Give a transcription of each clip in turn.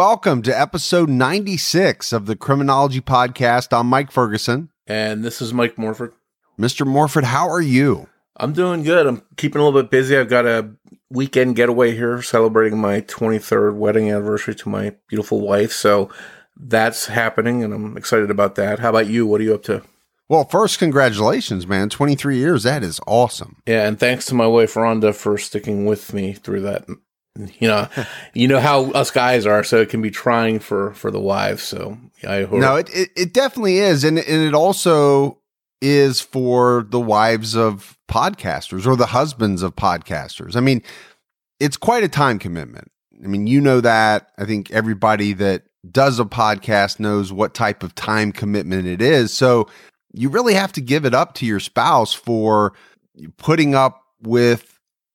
Welcome to episode 96 of the Criminology Podcast. I'm Mike Ferguson. And this is Mike Morford. Mr. Morford, how are you? I'm doing good. I'm keeping a little bit busy. I've got a weekend getaway here celebrating my 23rd wedding anniversary to my beautiful wife. So that's happening, and I'm excited about that. How about you? What are you up to? Well, first, congratulations, man. 23 years. That is awesome. Yeah, and thanks to my wife, Rhonda, for sticking with me through that you know, you know how us guys are, so it can be trying for for the wives. So I hope. No, it, it it definitely is, and and it also is for the wives of podcasters or the husbands of podcasters. I mean, it's quite a time commitment. I mean, you know that. I think everybody that does a podcast knows what type of time commitment it is. So you really have to give it up to your spouse for putting up with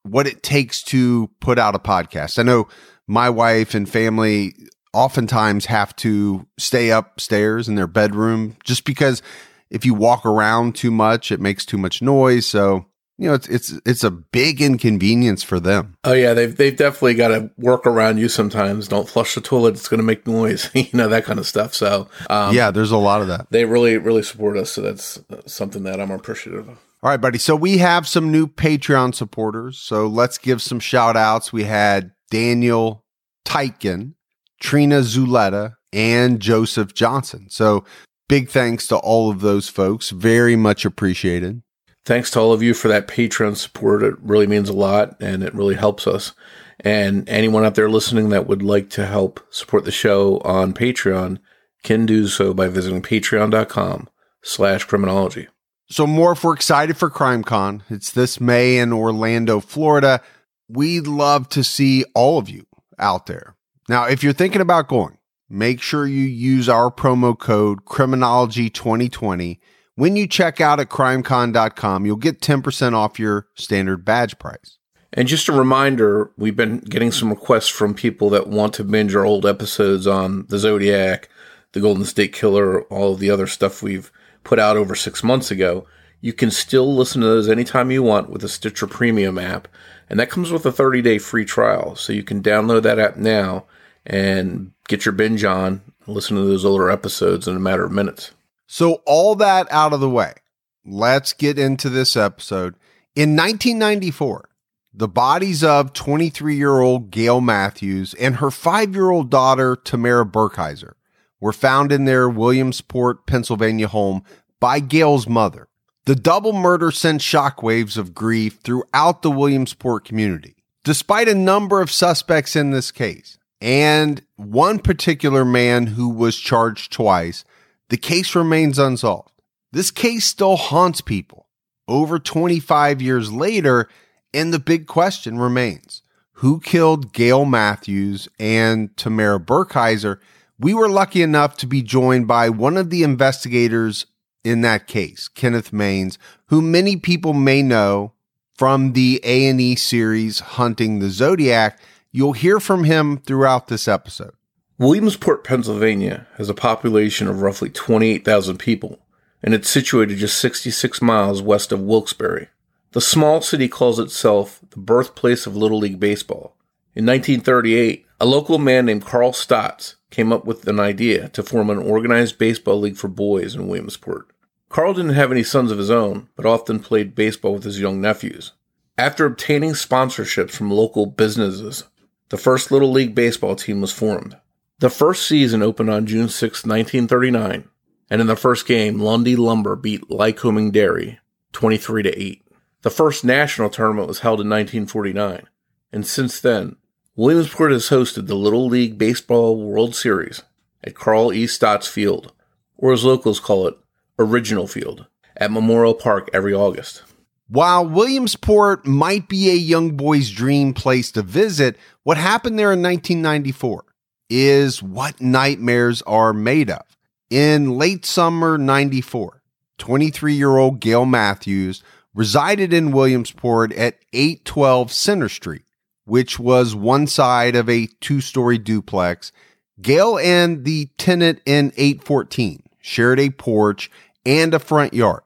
what it takes to put out a podcast. I know my wife and family oftentimes have to stay upstairs in their bedroom just because if you walk around too much, it makes too much noise. So, you know, it's it's it's a big inconvenience for them. Oh yeah, they've they've definitely got to work around you sometimes. Don't flush the toilet; it's going to make noise. you know that kind of stuff. So um, yeah, there's a lot of that. They really really support us, so that's something that I'm appreciative of. All right, buddy. So we have some new Patreon supporters. So let's give some shout outs. We had Daniel Tyken, Trina Zuleta, and Joseph Johnson. So big thanks to all of those folks. Very much appreciated. Thanks to all of you for that Patreon support. It really means a lot and it really helps us. And anyone out there listening that would like to help support the show on Patreon can do so by visiting patreon.com slash criminology. So, more if we're excited for CrimeCon. It's this May in Orlando, Florida. We'd love to see all of you out there. Now, if you're thinking about going, make sure you use our promo code Criminology2020. When you check out at crimecon.com, you'll get 10% off your standard badge price. And just a reminder, we've been getting some requests from people that want to binge our old episodes on the Zodiac, the Golden State Killer, all the other stuff we've put out over six months ago. You can still listen to those anytime you want with the Stitcher Premium app. And that comes with a 30 day free trial. So you can download that app now and get your binge on listen to those older episodes in a matter of minutes. So, all that out of the way, let's get into this episode. In 1994, the bodies of 23 year old Gail Matthews and her five year old daughter, Tamara Burkheiser, were found in their Williamsport, Pennsylvania home by Gail's mother. The double murder sent shockwaves of grief throughout the Williamsport community. Despite a number of suspects in this case, and one particular man who was charged twice, the case remains unsolved. This case still haunts people over 25 years later, and the big question remains who killed Gail Matthews and Tamara Burkheiser we were lucky enough to be joined by one of the investigators in that case, Kenneth Mains, who many people may know from the A&E series Hunting the Zodiac. You'll hear from him throughout this episode. Williamsport, Pennsylvania has a population of roughly 28,000 people, and it's situated just 66 miles west of Wilkes-Barre. The small city calls itself the birthplace of Little League Baseball. In 1938, a local man named Carl Stotz came up with an idea to form an organized baseball league for boys in Williamsport. Carl didn't have any sons of his own, but often played baseball with his young nephews. After obtaining sponsorships from local businesses, the first Little League baseball team was formed. The first season opened on June 6, 1939, and in the first game, Lundy Lumber beat Lycoming Dairy 23 to 8. The first national tournament was held in 1949, and since then, Williamsport has hosted the Little League Baseball World Series at Carl E. Stotz Field, or as locals call it, Original Field. at Memorial Park every August. While Williamsport might be a young boy's dream place to visit, what happened there in 1994 is what nightmares are made of. In late summer 94, 23 year old Gail Matthews resided in Williamsport at 812 Center Street, which was one side of a two story duplex. Gail and the tenant in 814 shared a porch and a front yard.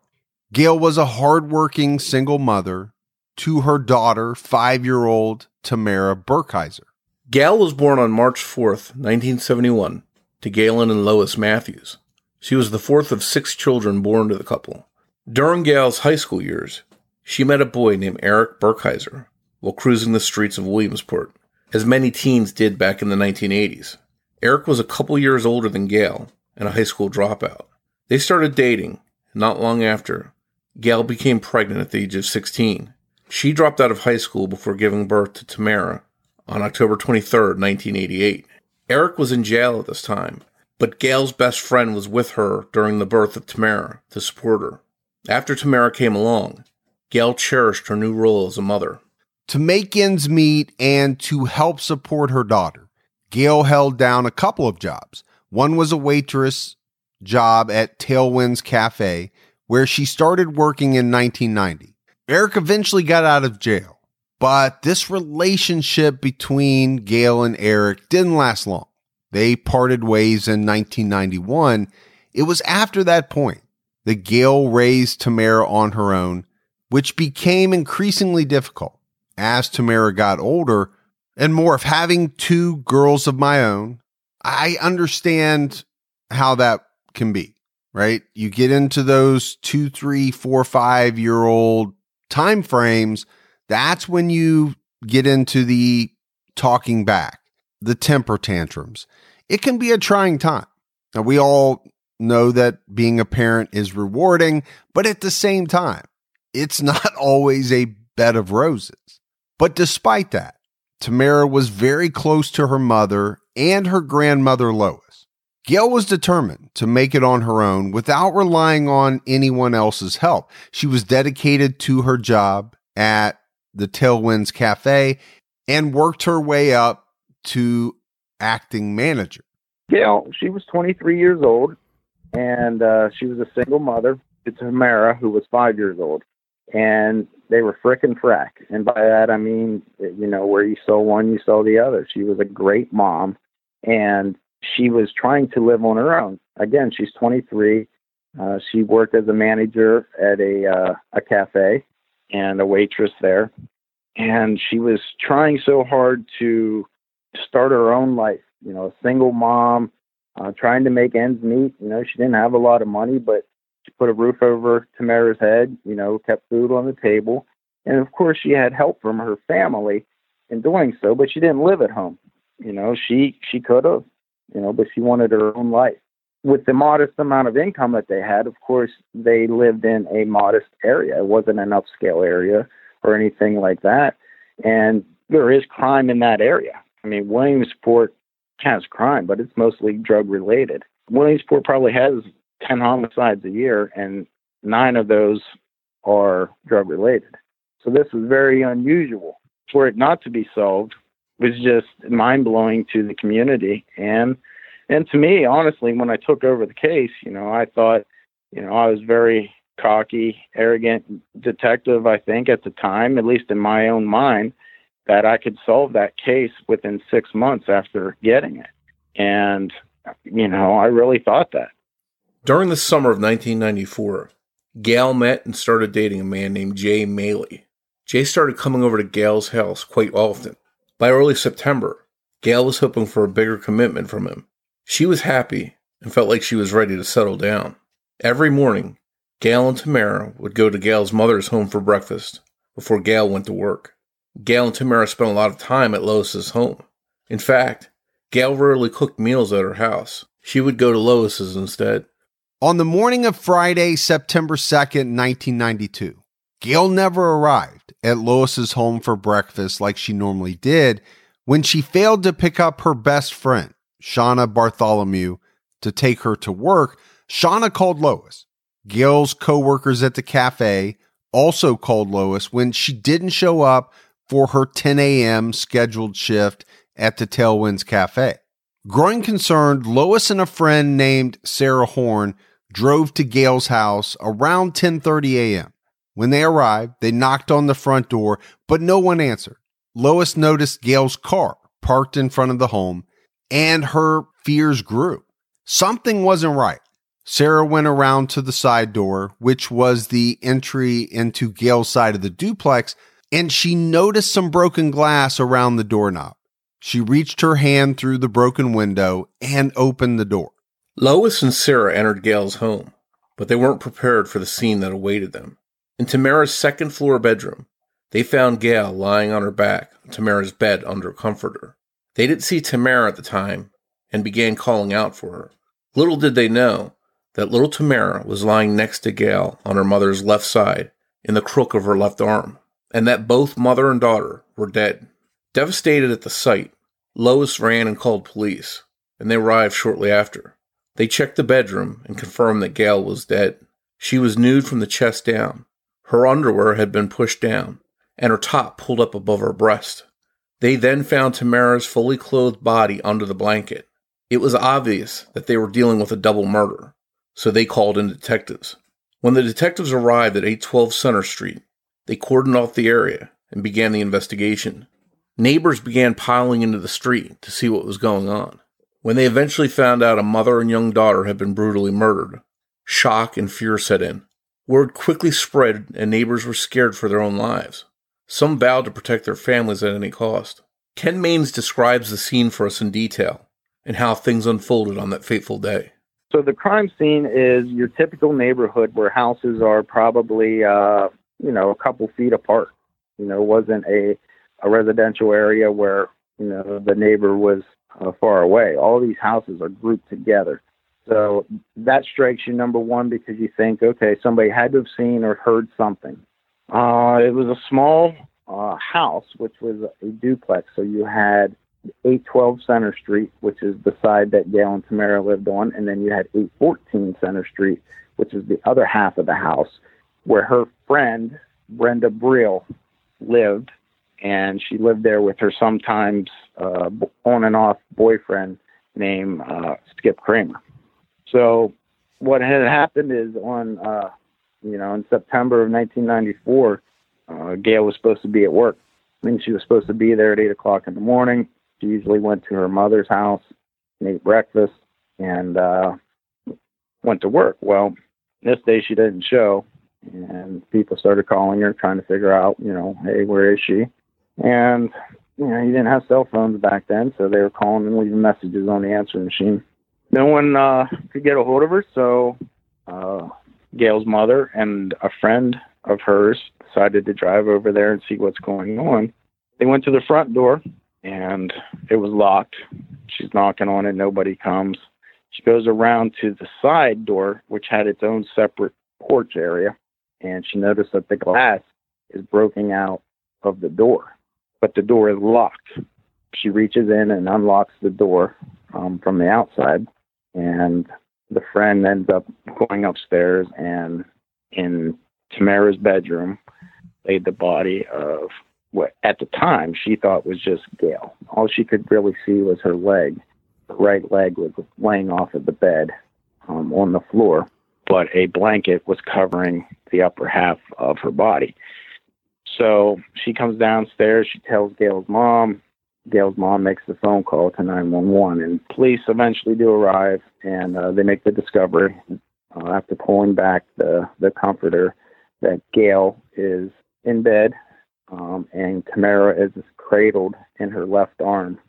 Gail was a hardworking single mother to her daughter, five year old Tamara Burkheiser. Gail was born on March 4th, 1971, to Galen and Lois Matthews. She was the fourth of six children born to the couple. During Gail's high school years, she met a boy named Eric Burkheiser while cruising the streets of Williamsport, as many teens did back in the 1980s. Eric was a couple years older than Gail and a high school dropout. They started dating, and not long after, Gail became pregnant at the age of 16. She dropped out of high school before giving birth to Tamara on October 23, 1988. Eric was in jail at this time, but Gail's best friend was with her during the birth of Tamara to support her. After Tamara came along, Gail cherished her new role as a mother. To make ends meet and to help support her daughter, Gail held down a couple of jobs. One was a waitress job at Tailwinds Cafe, where she started working in 1990. Eric eventually got out of jail, but this relationship between Gail and Eric didn't last long. They parted ways in 1991. It was after that point that Gail raised Tamara on her own, which became increasingly difficult as Tamara got older and more of having two girls of my own. I understand how that can be, right? You get into those two, three, four, five year old time frames. That's when you get into the talking back, the temper tantrums. It can be a trying time. Now, we all know that being a parent is rewarding, but at the same time, it's not always a bed of roses. But despite that, Tamara was very close to her mother and her grandmother Lois. Gail was determined to make it on her own without relying on anyone else's help. She was dedicated to her job at the Tailwinds Cafe and worked her way up to acting manager. Gail, she was 23 years old and uh, she was a single mother to Tamara, who was five years old. And they were frickin' frack. And by that, I mean, you know, where you saw one, you saw the other. She was a great mom, and she was trying to live on her own. Again, she's 23. Uh, she worked as a manager at a uh, a cafe and a waitress there, and she was trying so hard to start her own life. You know, a single mom, uh, trying to make ends meet. You know, she didn't have a lot of money, but put a roof over Tamara's head, you know, kept food on the table. And of course, she had help from her family in doing so, but she didn't live at home. You know, she she could have, you know, but she wanted her own life. With the modest amount of income that they had, of course, they lived in a modest area. It wasn't an upscale area or anything like that. And there is crime in that area. I mean, Williamsport has crime, but it's mostly drug related. Williamsport probably has 10 homicides a year, and nine of those are drug related. So this is very unusual. For it not to be solved was just mind blowing to the community and and to me, honestly, when I took over the case, you know, I thought, you know, I was very cocky, arrogant detective, I think, at the time, at least in my own mind, that I could solve that case within six months after getting it. And, you know, I really thought that. During the summer of 1994, Gail met and started dating a man named Jay Maley. Jay started coming over to Gail's house quite often. By early September, Gail was hoping for a bigger commitment from him. She was happy and felt like she was ready to settle down. Every morning, Gail and Tamara would go to Gail's mother's home for breakfast before Gail went to work. Gail and Tamara spent a lot of time at Lois's home. In fact, Gail rarely cooked meals at her house. She would go to Lois's instead. On the morning of Friday, September 2nd, 1992, Gail never arrived at Lois's home for breakfast like she normally did when she failed to pick up her best friend, Shauna Bartholomew, to take her to work. Shauna called Lois, Gail's coworkers at the cafe also called Lois when she didn't show up for her 10 a.m. scheduled shift at the Tailwinds Cafe. Growing concerned, Lois and a friend named Sarah Horn drove to Gail's house around 10:30 a.m. When they arrived, they knocked on the front door, but no one answered. Lois noticed Gail's car parked in front of the home, and her fears grew. Something wasn't right. Sarah went around to the side door, which was the entry into Gail's side of the duplex, and she noticed some broken glass around the doorknob. She reached her hand through the broken window and opened the door. Lois and Sarah entered Gail's home, but they weren't prepared for the scene that awaited them. In Tamara's second floor bedroom, they found Gail lying on her back on Tamara's bed under a comforter. They didn't see Tamara at the time and began calling out for her. Little did they know that little Tamara was lying next to Gail on her mother's left side in the crook of her left arm, and that both mother and daughter were dead. Devastated at the sight, Lois ran and called police, and they arrived shortly after. They checked the bedroom and confirmed that Gail was dead. She was nude from the chest down. Her underwear had been pushed down, and her top pulled up above her breast. They then found Tamara's fully clothed body under the blanket. It was obvious that they were dealing with a double murder, so they called in detectives. When the detectives arrived at 812 Center Street, they cordoned off the area and began the investigation. Neighbors began piling into the street to see what was going on. When they eventually found out a mother and young daughter had been brutally murdered, shock and fear set in. Word quickly spread, and neighbors were scared for their own lives. Some vowed to protect their families at any cost. Ken Mains describes the scene for us in detail and how things unfolded on that fateful day. So the crime scene is your typical neighborhood where houses are probably, uh, you know, a couple feet apart. You know, it wasn't a a residential area where you know the neighbor was uh, far away. All these houses are grouped together. So that strikes you number one because you think, okay, somebody had to have seen or heard something. Uh, it was a small uh, house, which was a duplex. So you had 812 Center Street, which is the side that Gail and Tamara lived on, and then you had 814 Center Street, which is the other half of the house where her friend Brenda Brill lived and she lived there with her sometimes uh, on and off boyfriend named uh, Skip Kramer. So what had happened is on uh, you know in September of 1994, uh, Gail was supposed to be at work. I mean, she was supposed to be there at eight o'clock in the morning. She usually went to her mother's house, and ate breakfast, and uh, went to work. Well, this day she didn't show, and people started calling her, trying to figure out, you know, hey, where is she? And you know, you didn't have cell phones back then, so they were calling and leaving messages on the answering machine. No one uh, could get a hold of her, so uh, Gail's mother and a friend of hers decided to drive over there and see what's going on. They went to the front door, and it was locked. She's knocking on it, nobody comes. She goes around to the side door, which had its own separate porch area, and she noticed that the glass is broken out of the door but the door is locked. She reaches in and unlocks the door um, from the outside, and the friend ends up going upstairs and in Tamara's bedroom laid the body of what at the time she thought was just Gail. All she could really see was her leg. The right leg was laying off of the bed um, on the floor, but a blanket was covering the upper half of her body. So she comes downstairs. She tells Gail's mom. Gail's mom makes the phone call to 911, and police eventually do arrive, and uh, they make the discovery uh, after pulling back the the comforter that Gail is in bed, um, and Tamara is cradled in her left arm.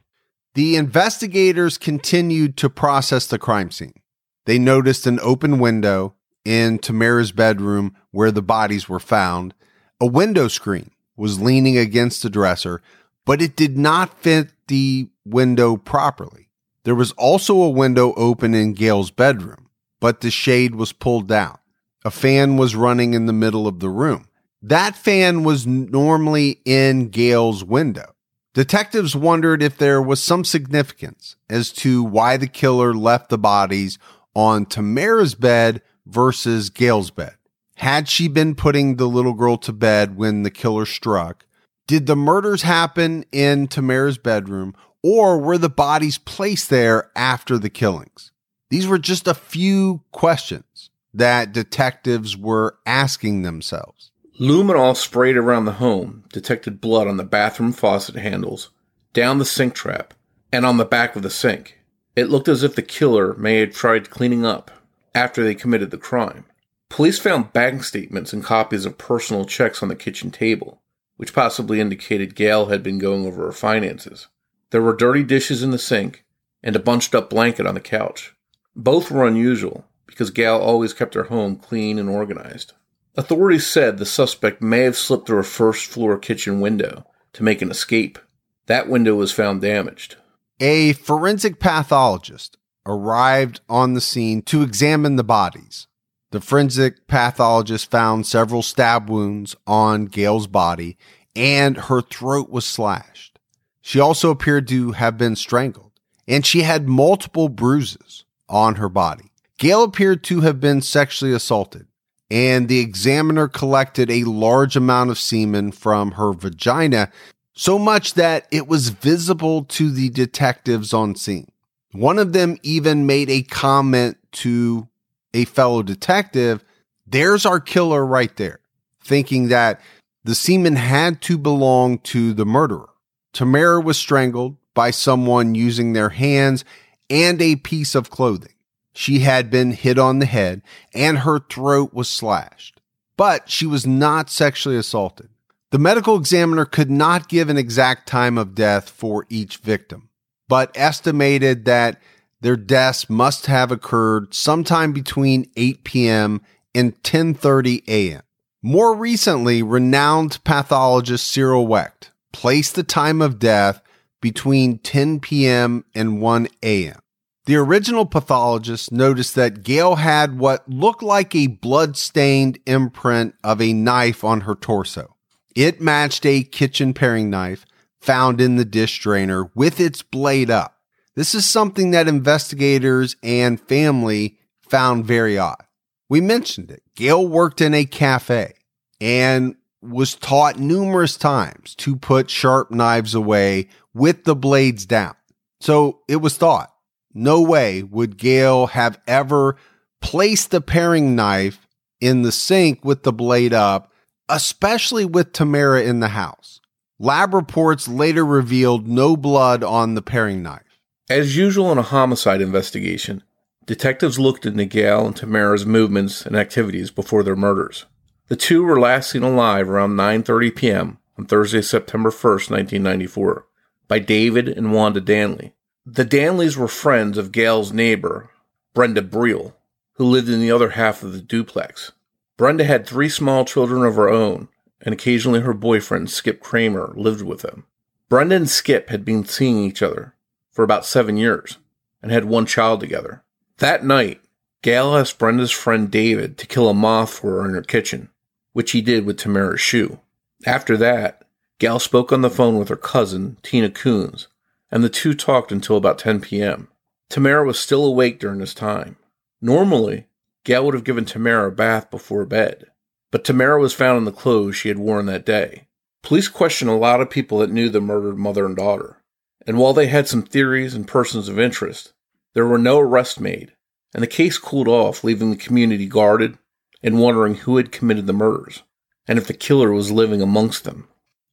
The investigators continued to process the crime scene. They noticed an open window in Tamara's bedroom where the bodies were found a window screen was leaning against the dresser, but it did not fit the window properly. There was also a window open in Gail's bedroom, but the shade was pulled down. A fan was running in the middle of the room. That fan was normally in Gail's window. Detectives wondered if there was some significance as to why the killer left the bodies on Tamara's bed versus Gail's bed. Had she been putting the little girl to bed when the killer struck? Did the murders happen in Tamara's bedroom or were the bodies placed there after the killings? These were just a few questions that detectives were asking themselves. Luminol sprayed around the home detected blood on the bathroom faucet handles, down the sink trap, and on the back of the sink. It looked as if the killer may have tried cleaning up after they committed the crime. Police found bank statements and copies of personal checks on the kitchen table, which possibly indicated Gail had been going over her finances. There were dirty dishes in the sink and a bunched up blanket on the couch. Both were unusual because Gail always kept her home clean and organized. Authorities said the suspect may have slipped through a first floor kitchen window to make an escape. That window was found damaged. A forensic pathologist arrived on the scene to examine the bodies. The forensic pathologist found several stab wounds on Gail's body and her throat was slashed. She also appeared to have been strangled and she had multiple bruises on her body. Gail appeared to have been sexually assaulted and the examiner collected a large amount of semen from her vagina, so much that it was visible to the detectives on scene. One of them even made a comment to a fellow detective, there's our killer right there, thinking that the semen had to belong to the murderer. Tamara was strangled by someone using their hands and a piece of clothing. She had been hit on the head and her throat was slashed, but she was not sexually assaulted. The medical examiner could not give an exact time of death for each victim, but estimated that their deaths must have occurred sometime between 8 p.m. and 10:30 a.m. More recently, renowned pathologist Cyril Wecht placed the time of death between 10 p.m. and 1 a.m. The original pathologist noticed that Gail had what looked like a blood-stained imprint of a knife on her torso. It matched a kitchen paring knife found in the dish drainer with its blade up. This is something that investigators and family found very odd. We mentioned it. Gail worked in a cafe and was taught numerous times to put sharp knives away with the blades down. So it was thought no way would Gail have ever placed the paring knife in the sink with the blade up, especially with Tamara in the house. Lab reports later revealed no blood on the paring knife. As usual in a homicide investigation, detectives looked at Gail and Tamara's movements and activities before their murders. The two were last seen alive around 9:30 p.m. on Thursday, September 1st, 1994, by David and Wanda Danley, the Danleys were friends of Gail's neighbor, Brenda Briel, who lived in the other half of the duplex. Brenda had three small children of her own, and occasionally her boyfriend, Skip Kramer, lived with them. Brenda and Skip had been seeing each other for about seven years and had one child together. That night, Gail asked Brenda's friend David to kill a moth for her in her kitchen, which he did with Tamara's shoe. After that, Gail spoke on the phone with her cousin, Tina Coons, and the two talked until about 10 p.m. Tamara was still awake during this time. Normally, Gail would have given Tamara a bath before bed, but Tamara was found in the clothes she had worn that day. Police questioned a lot of people that knew the murdered mother and daughter, and while they had some theories and persons of interest, there were no arrests made, and the case cooled off, leaving the community guarded and wondering who had committed the murders and if the killer was living amongst them.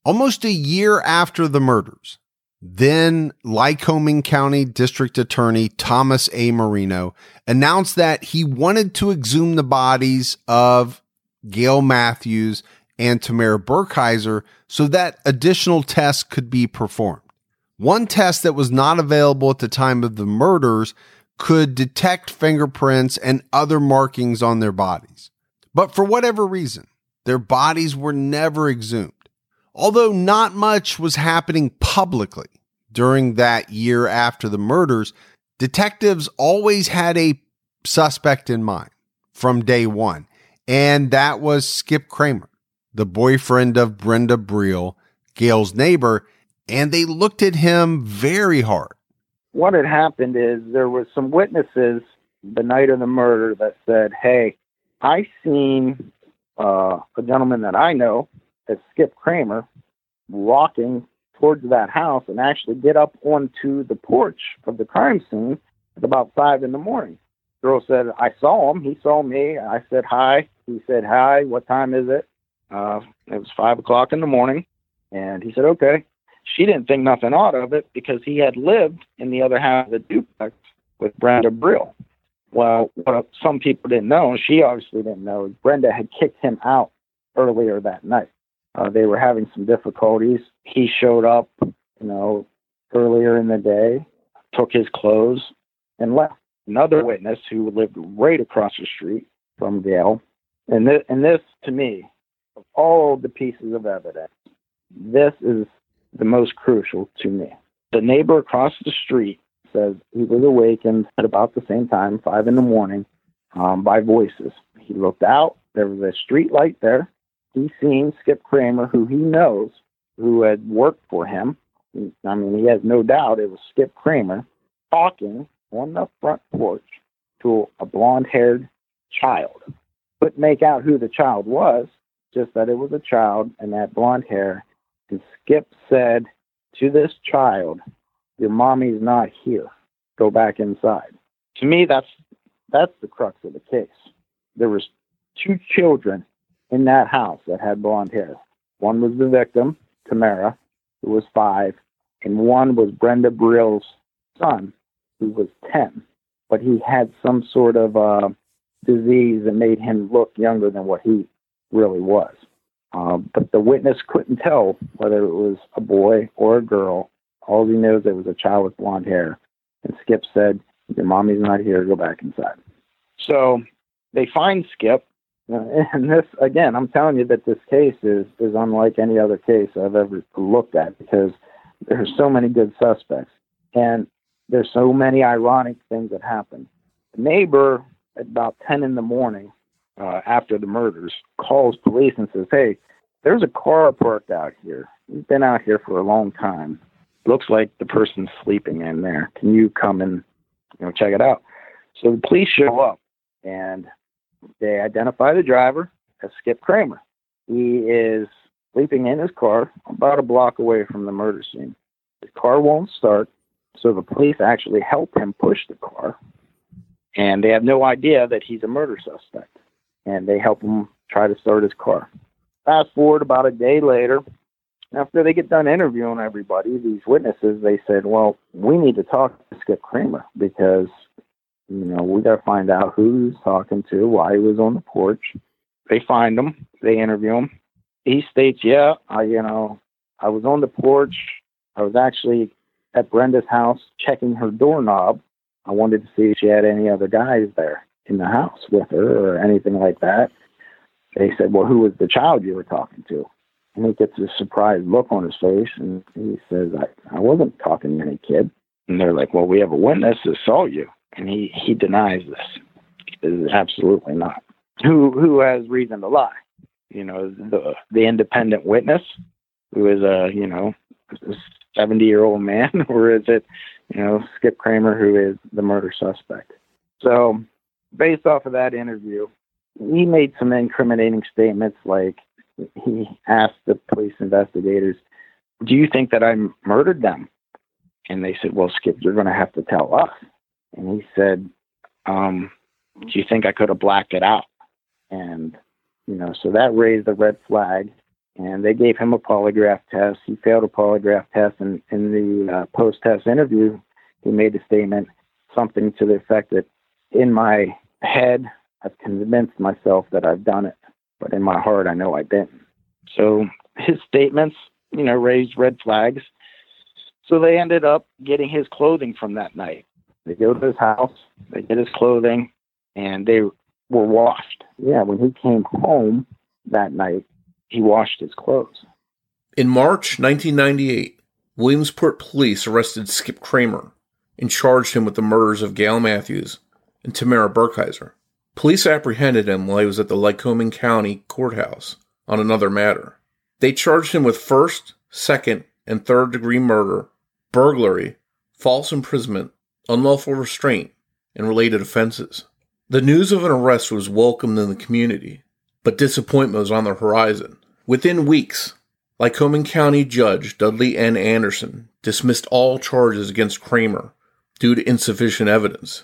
Almost a year after the murders, then Lycoming County District Attorney Thomas A. Marino announced that he wanted to exhume the bodies of Gail Matthews and Tamara Burkheiser so that additional tests could be performed. One test that was not available at the time of the murders could detect fingerprints and other markings on their bodies. But for whatever reason, their bodies were never exhumed. Although not much was happening publicly during that year after the murders, detectives always had a suspect in mind from day one, and that was Skip Kramer, the boyfriend of Brenda Briel, Gail's neighbor, and they looked at him very hard. What had happened is there were some witnesses the night of the murder that said, "Hey, I seen uh, a gentleman that I know, as Skip Kramer, walking towards that house and actually get up onto the porch of the crime scene at about five in the morning." Girl said, "I saw him. He saw me. I said hi. He said hi. What time is it?" Uh, it was five o'clock in the morning, and he said, "Okay." She didn't think nothing out of it because he had lived in the other half of the duplex with Brenda Brill. Well, what some people didn't know, and she obviously didn't know, Brenda had kicked him out earlier that night. Uh, they were having some difficulties. He showed up, you know, earlier in the day, took his clothes, and left. Another witness who lived right across the street from Gail, and and this to me, of all the pieces of evidence, this is the most crucial to me. The neighbor across the street says he was awakened at about the same time, five in the morning, um, by voices. He looked out. There was a street light there. He seen Skip Kramer, who he knows, who had worked for him. I mean, he has no doubt it was Skip Kramer talking on the front porch to a blonde-haired child. Couldn't make out who the child was, just that it was a child and that blonde hair. And Skip said to this child, your mommy's not here. Go back inside. To me, that's that's the crux of the case. There was two children in that house that had blonde hair. One was the victim, Tamara, who was five, and one was Brenda Brill's son, who was ten. But he had some sort of uh, disease that made him look younger than what he really was. Uh, but the witness couldn't tell whether it was a boy or a girl all he knows it was a child with blonde hair. And Skip said, Your mommy's not here, go back inside. So they find Skip. And this, again, I'm telling you that this case is, is unlike any other case I've ever looked at because there's so many good suspects. And there's so many ironic things that happen. The neighbor, at about 10 in the morning uh, after the murders, calls police and says, Hey, there's a car parked out here. We've been out here for a long time looks like the person's sleeping in there. Can you come and you know check it out? So the police show up and they identify the driver as Skip Kramer. He is sleeping in his car about a block away from the murder scene. The car won't start, so the police actually help him push the car, and they have no idea that he's a murder suspect. And they help him try to start his car. Fast forward about a day later, after they get done interviewing everybody, these witnesses, they said, "Well, we need to talk to Skip Kramer because you know we got to find out who he's talking to, why he was on the porch." They find him, they interview him. He states, "Yeah, I, you know, I was on the porch. I was actually at Brenda's house checking her doorknob. I wanted to see if she had any other guys there in the house with her or anything like that." They said, "Well, who was the child you were talking to?" And he gets a surprised look on his face and he says, I, I wasn't talking to any kid. And they're like, Well, we have a witness that saw you. And he, he denies this. He Absolutely not. Who who has reason to lie? You know, the the independent witness who is a, you know, seventy year old man, or is it, you know, Skip Kramer who is the murder suspect? So based off of that interview, he made some incriminating statements like he asked the police investigators, Do you think that I murdered them? And they said, Well, Skip, you're going to have to tell us. And he said, um, Do you think I could have blacked it out? And, you know, so that raised a red flag. And they gave him a polygraph test. He failed a polygraph test. And in the uh, post test interview, he made a statement, something to the effect that in my head, I've convinced myself that I've done it but in my heart, I know I didn't. So his statements, you know, raised red flags. So they ended up getting his clothing from that night. They go to his house, they get his clothing, and they were washed. Yeah, when he came home that night, he washed his clothes. In March 1998, Williamsport police arrested Skip Kramer and charged him with the murders of Gail Matthews and Tamara Burkheiser. Police apprehended him while he was at the Lycoming County Courthouse on another matter. They charged him with first, second, and third degree murder, burglary, false imprisonment, unlawful restraint, and related offenses. The news of an arrest was welcomed in the community, but disappointment was on the horizon. Within weeks, Lycoming County Judge Dudley N. Anderson dismissed all charges against Kramer due to insufficient evidence.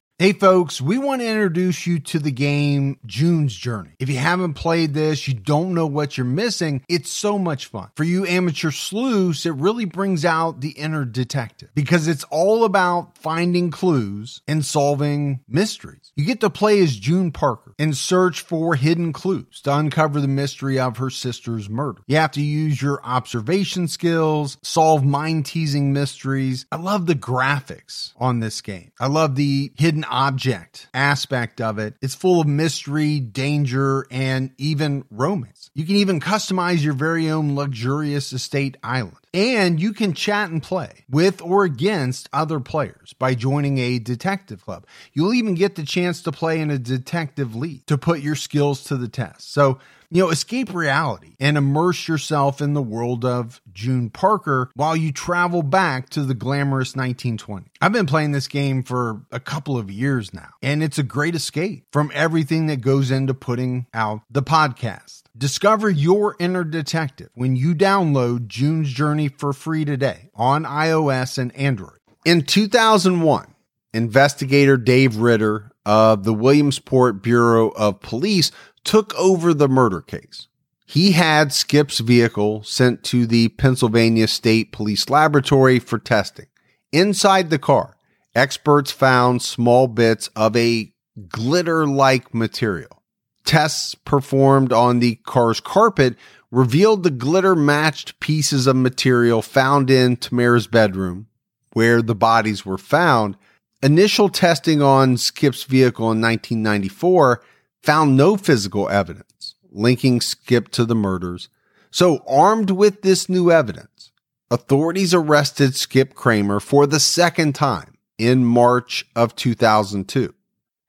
Hey folks, we want to introduce you to the game June's Journey. If you haven't played this, you don't know what you're missing, it's so much fun. For you amateur sleuths, it really brings out the inner detective because it's all about finding clues and solving mysteries. You get to play as June Parker and search for hidden clues to uncover the mystery of her sister's murder. You have to use your observation skills, solve mind teasing mysteries. I love the graphics on this game. I love the hidden object aspect of it. It's full of mystery, danger, and even romance. You can even customize your very own luxurious estate island. And you can chat and play with or against other players by joining a detective club. You'll even get the chance to play in a detective league to put your skills to the test. So, you know, escape reality and immerse yourself in the world of June Parker while you travel back to the glamorous 1920s. I've been playing this game for a couple of years now, and it's a great escape from everything that goes into putting out the podcast. Discover your inner detective when you download June's Journey for free today on iOS and Android. In 2001, investigator Dave Ritter of the Williamsport Bureau of Police took over the murder case. He had Skip's vehicle sent to the Pennsylvania State Police Laboratory for testing. Inside the car, experts found small bits of a glitter like material. Tests performed on the car's carpet revealed the glitter matched pieces of material found in Tamara's bedroom, where the bodies were found. Initial testing on Skip's vehicle in 1994 found no physical evidence linking Skip to the murders. So, armed with this new evidence, authorities arrested Skip Kramer for the second time in March of 2002.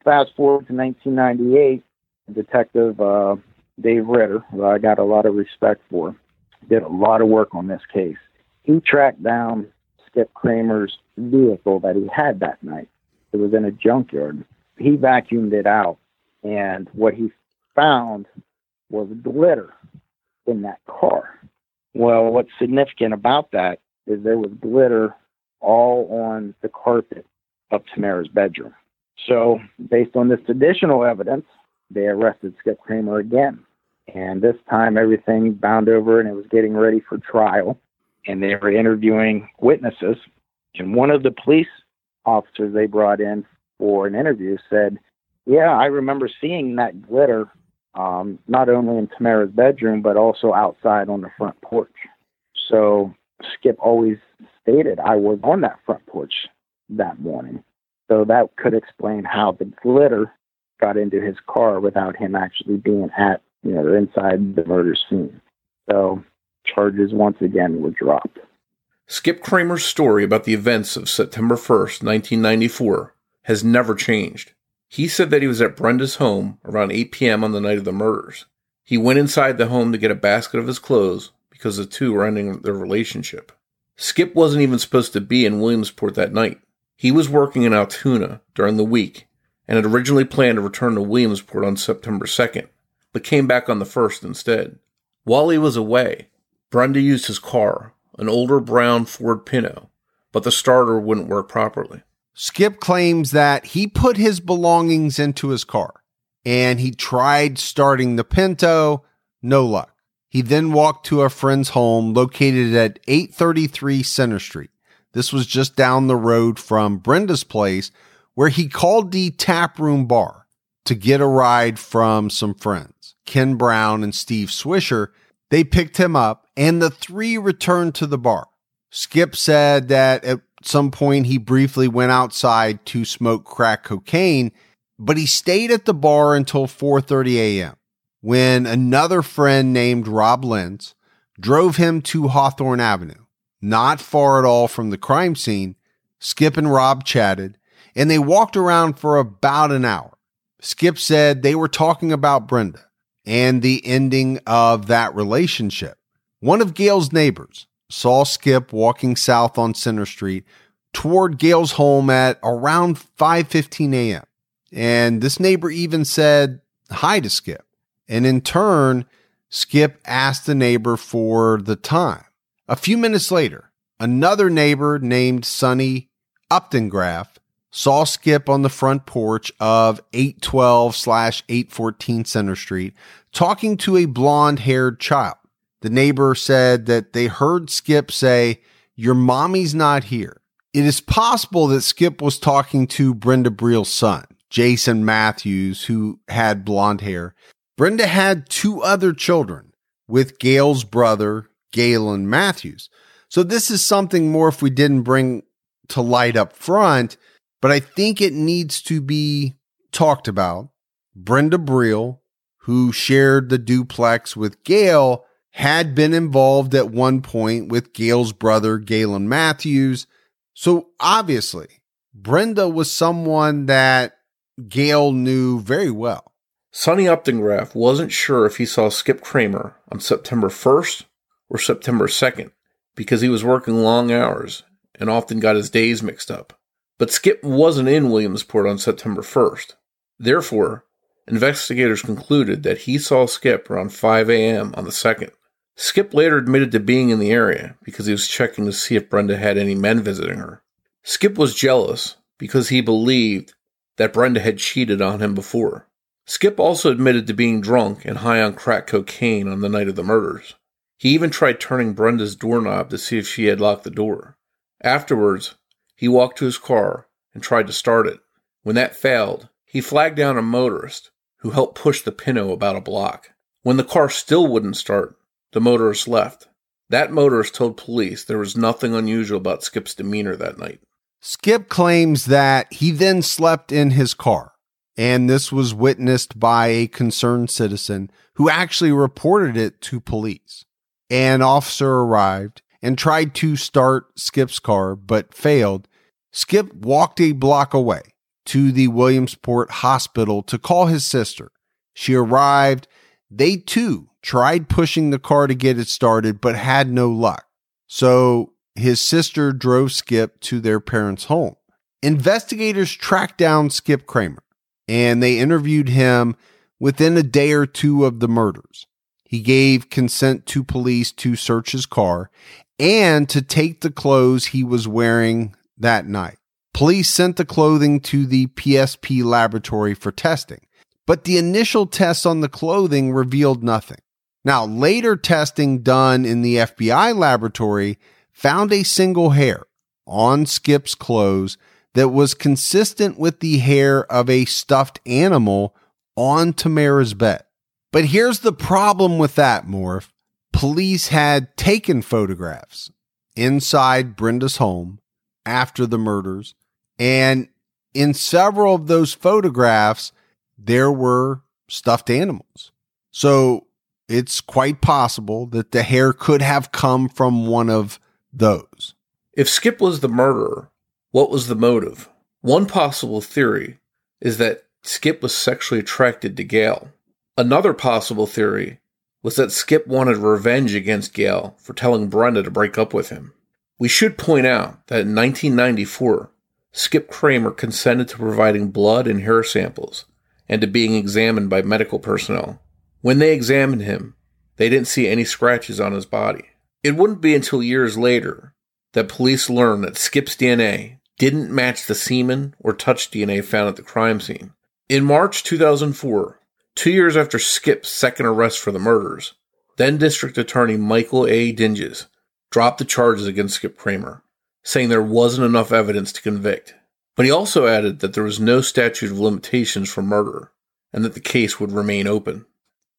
Fast forward to 1998, Detective uh, Dave Ritter, who I got a lot of respect for, did a lot of work on this case. He tracked down Skip Kramer's vehicle that he had that night. It was in a junkyard. He vacuumed it out and what he found was glitter in that car. Well, what's significant about that is there was glitter all on the carpet of Tamara's bedroom. So, based on this additional evidence, they arrested Skip Kramer again. And this time, everything bound over and it was getting ready for trial. And they were interviewing witnesses. And one of the police officers they brought in for an interview said yeah, I remember seeing that glitter um, not only in Tamara's bedroom, but also outside on the front porch. So Skip always stated I was on that front porch that morning. So that could explain how the glitter got into his car without him actually being at, you know, inside the murder scene. So charges once again were dropped. Skip Kramer's story about the events of September 1st, 1994 has never changed. He said that he was at Brenda's home around 8 p.m. on the night of the murders. He went inside the home to get a basket of his clothes because the two were ending their relationship. Skip wasn't even supposed to be in Williamsport that night. He was working in Altoona during the week and had originally planned to return to Williamsport on September 2nd, but came back on the 1st instead. While he was away, Brenda used his car, an older brown Ford Pinto, but the starter wouldn't work properly. Skip claims that he put his belongings into his car and he tried starting the Pinto, no luck. He then walked to a friend's home located at 833 Center Street. This was just down the road from Brenda's place, where he called the tap room bar to get a ride from some friends. Ken Brown and Steve Swisher, they picked him up and the three returned to the bar. Skip said that at some point he briefly went outside to smoke crack cocaine, but he stayed at the bar until 4:30 a.m when another friend named Rob Lentz drove him to Hawthorne Avenue, not far at all from the crime scene. Skip and Rob chatted and they walked around for about an hour. Skip said they were talking about Brenda and the ending of that relationship. One of Gail's neighbors saw Skip walking south on Center Street toward Gail's home at around 5:15 a.m. And this neighbor even said hi to Skip. And in turn, Skip asked the neighbor for the time. A few minutes later, another neighbor named Sonny Uptongraff saw Skip on the front porch of 812 slash 814 Center Street talking to a blonde haired child. The neighbor said that they heard Skip say, Your mommy's not here. It is possible that Skip was talking to Brenda Briel's son, Jason Matthews, who had blonde hair, Brenda had two other children with Gail's brother, Galen Matthews. So this is something Morph, we didn't bring to light up front, but I think it needs to be talked about. Brenda Briel, who shared the duplex with Gail, had been involved at one point with Gail's brother, Galen Matthews. So obviously, Brenda was someone that Gail knew very well. Sonny Uptongraff wasn't sure if he saw Skip Kramer on September 1st or September 2nd because he was working long hours and often got his days mixed up. But Skip wasn't in Williamsport on September 1st. Therefore, investigators concluded that he saw Skip around 5 a.m. on the 2nd. Skip later admitted to being in the area because he was checking to see if Brenda had any men visiting her. Skip was jealous because he believed that Brenda had cheated on him before. Skip also admitted to being drunk and high on crack cocaine on the night of the murders. He even tried turning Brenda's doorknob to see if she had locked the door. Afterwards, he walked to his car and tried to start it. When that failed, he flagged down a motorist who helped push the Pinto about a block. When the car still wouldn't start, the motorist left. That motorist told police there was nothing unusual about Skip's demeanor that night. Skip claims that he then slept in his car and this was witnessed by a concerned citizen who actually reported it to police. An officer arrived and tried to start Skip's car, but failed. Skip walked a block away to the Williamsport hospital to call his sister. She arrived. They too tried pushing the car to get it started, but had no luck. So his sister drove Skip to their parents' home. Investigators tracked down Skip Kramer and they interviewed him within a day or two of the murders. He gave consent to police to search his car and to take the clothes he was wearing that night. Police sent the clothing to the PSP laboratory for testing, but the initial tests on the clothing revealed nothing. Now, later testing done in the FBI laboratory found a single hair on Skip's clothes that was consistent with the hair of a stuffed animal on Tamara's bed. But here's the problem with that, Morph. Police had taken photographs inside Brenda's home after the murders, and in several of those photographs, there were stuffed animals. So it's quite possible that the hair could have come from one of those. If Skip was the murderer, what was the motive? One possible theory is that Skip was sexually attracted to Gail. Another possible theory was that Skip wanted revenge against Gail for telling Brenda to break up with him. We should point out that in 1994, Skip Kramer consented to providing blood and hair samples and to being examined by medical personnel. When they examined him, they didn't see any scratches on his body. It wouldn't be until years later that police learned that Skip's DNA didn't match the semen or touch DNA found at the crime scene. In March 2004, two years after Skip's second arrest for the murders, then District Attorney Michael A. Dinges dropped the charges against Skip Kramer, saying there wasn't enough evidence to convict. But he also added that there was no statute of limitations for murder and that the case would remain open.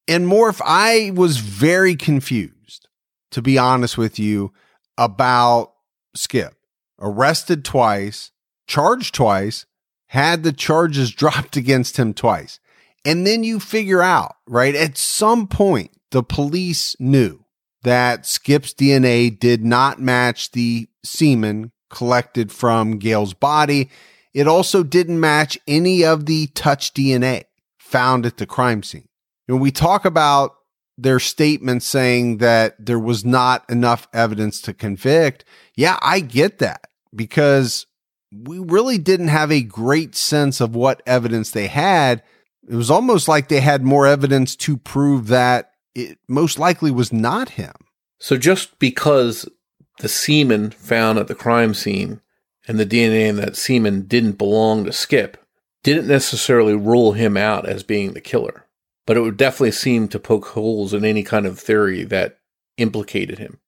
And Morph, I was very confused, to be honest with you, about Skip. Arrested twice, charged twice, had the charges dropped against him twice. And then you figure out, right? At some point, the police knew that Skip's DNA did not match the semen collected from Gail's body. It also didn't match any of the touch DNA found at the crime scene. When we talk about their statement saying that there was not enough evidence to convict, yeah, I get that because we really didn't have a great sense of what evidence they had. It was almost like they had more evidence to prove that it most likely was not him. So just because the semen found at the crime scene and the DNA in that semen didn't belong to Skip, didn't necessarily rule him out as being the killer. But it would definitely seem to poke holes in any kind of theory that implicated him.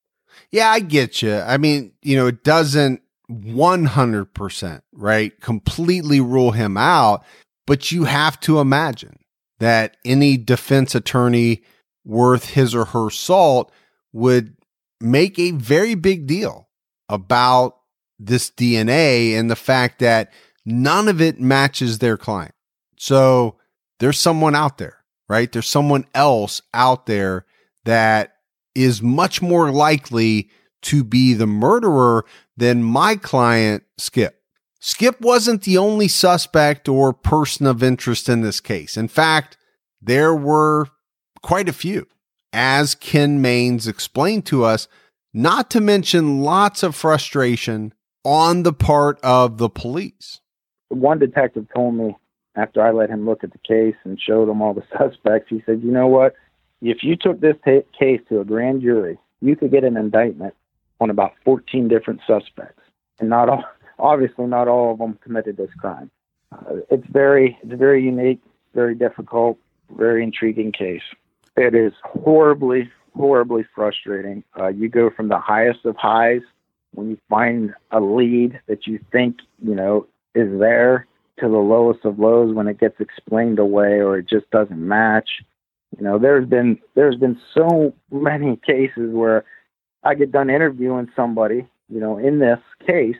Yeah, I get you. I mean, you know, it doesn't 100%, right? Completely rule him out, but you have to imagine that any defense attorney worth his or her salt would make a very big deal about this DNA and the fact that none of it matches their client. So there's someone out there, right? There's someone else out there that is much more likely to be the murderer than my client, Skip. Skip wasn't the only suspect or person of interest in this case. In fact, there were quite a few, as Ken Mains explained to us, not to mention lots of frustration on the part of the police. One detective told me after I let him look at the case and showed him all the suspects, he said, You know what? If you took this t- case to a grand jury, you could get an indictment on about 14 different suspects, and not all, obviously not all of them committed this crime. Uh, it's very, it's very unique, very difficult, very intriguing case. It is horribly, horribly frustrating. Uh, you go from the highest of highs when you find a lead that you think you know is there to the lowest of lows when it gets explained away or it just doesn't match. You know, there's been there's been so many cases where I get done interviewing somebody, you know, in this case,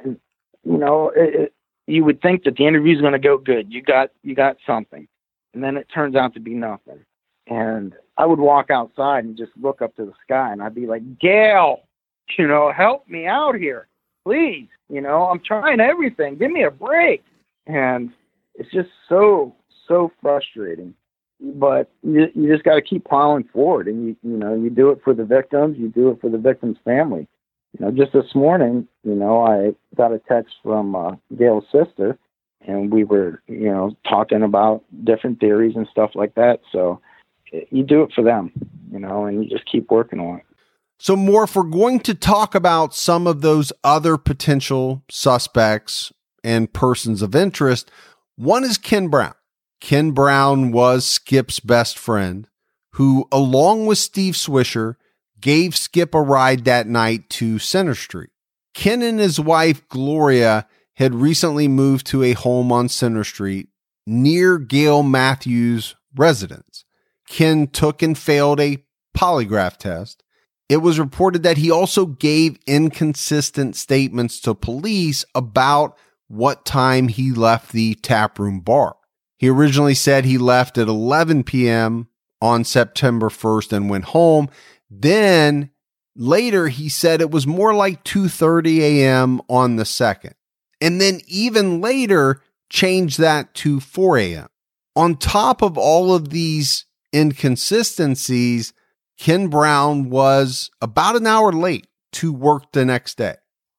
and you know, it, it, you would think that the interview is going to go good. You got you got something, and then it turns out to be nothing. And I would walk outside and just look up to the sky, and I'd be like, Gail, you know, help me out here, please. You know, I'm trying everything. Give me a break. And it's just so so frustrating. But you, you just got to keep plowing forward and you you know you do it for the victims you do it for the victim's family. You know just this morning you know i got a text from uh, gail's sister and we were you know talking about different theories and stuff like that. So you do it for them you know and you just keep working on it. So Morph, we're going to talk about some of those other potential suspects and persons of interest one is ken brown Ken Brown was Skip's best friend, who, along with Steve Swisher, gave Skip a ride that night to Center Street. Ken and his wife, Gloria, had recently moved to a home on Center Street near Gail Matthews' residence. Ken took and failed a polygraph test. It was reported that he also gave inconsistent statements to police about what time he left the taproom bar. He originally said he left at 11 p.m. on September 1st and went home. Then later he said it was more like 2:30 a.m. on the 2nd. And then even later changed that to 4 a.m. On top of all of these inconsistencies, Ken Brown was about an hour late to work the next day.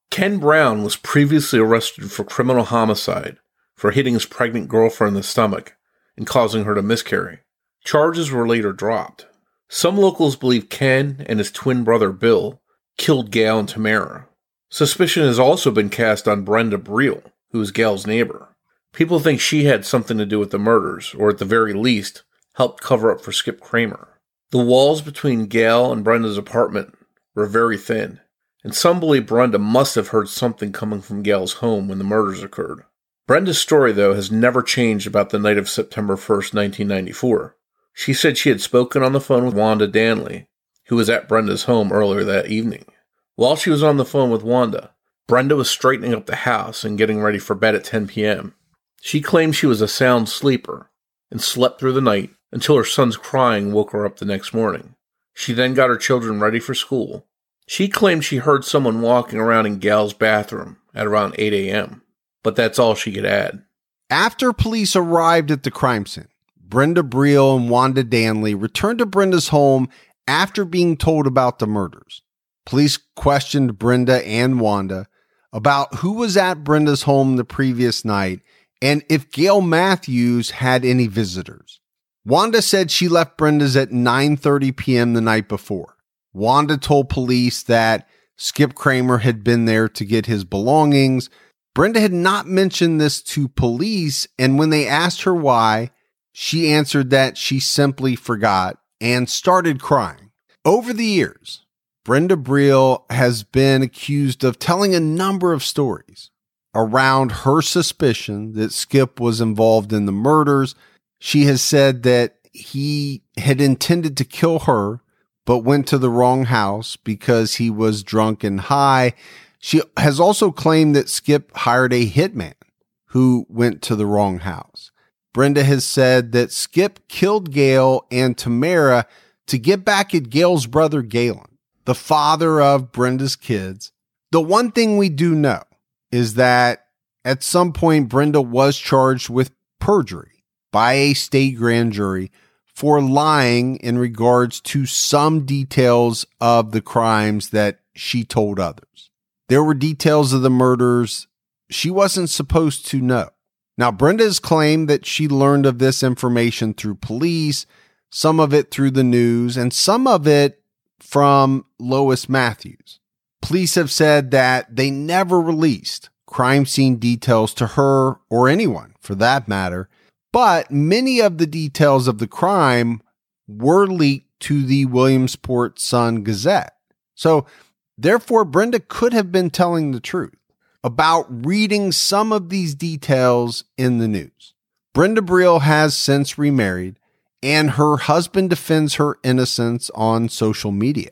Ken Brown was previously arrested for criminal homicide for hitting his pregnant girlfriend in the stomach and causing her to miscarry. Charges were later dropped. Some locals believe Ken and his twin brother Bill killed Gail and Tamara. Suspicion has also been cast on Brenda Briel, who is Gail's neighbor. People think she had something to do with the murders, or at the very least, helped cover up for Skip Kramer. The walls between Gail and Brenda's apartment were very thin, and some believe Brenda must have heard something coming from Gail's home when the murders occurred. Brenda's story, though, has never changed about the night of September 1st, 1994. She said she had spoken on the phone with Wanda Danley, who was at Brenda's home earlier that evening. While she was on the phone with Wanda, Brenda was straightening up the house and getting ready for bed at 10 p.m. She claimed she was a sound sleeper and slept through the night until her son's crying woke her up the next morning. She then got her children ready for school. She claimed she heard someone walking around in Gal's bathroom at around 8 a.m., but that's all she could add. After police arrived at the crime scene, Brenda Briel and Wanda Danley returned to Brenda's home after being told about the murders. Police questioned Brenda and Wanda about who was at Brenda's home the previous night and if Gail Matthews had any visitors. Wanda said she left Brenda's at 9:30 p.m. the night before. Wanda told police that Skip Kramer had been there to get his belongings. Brenda had not mentioned this to police, and when they asked her why, she answered that she simply forgot and started crying. Over the years, Brenda Briel has been accused of telling a number of stories around her suspicion that Skip was involved in the murders she has said that he had intended to kill her, but went to the wrong house because he was drunk and high. She has also claimed that Skip hired a hitman who went to the wrong house. Brenda has said that Skip killed Gail and Tamara to get back at Gail's brother Galen, the father of Brenda's kids. The one thing we do know is that at some point Brenda was charged with perjury by a state grand jury for lying in regards to some details of the crimes that she told others. There were details of the murders she wasn't supposed to know. Now, Brenda has claimed that she learned of this information through police, some of it through the news, and some of it from Lois Matthews. Police have said that they never released crime scene details to her or anyone for that matter but many of the details of the crime were leaked to the Williamsport Sun Gazette. So, therefore, Brenda could have been telling the truth about reading some of these details in the news. Brenda Briel has since remarried, and her husband defends her innocence on social media.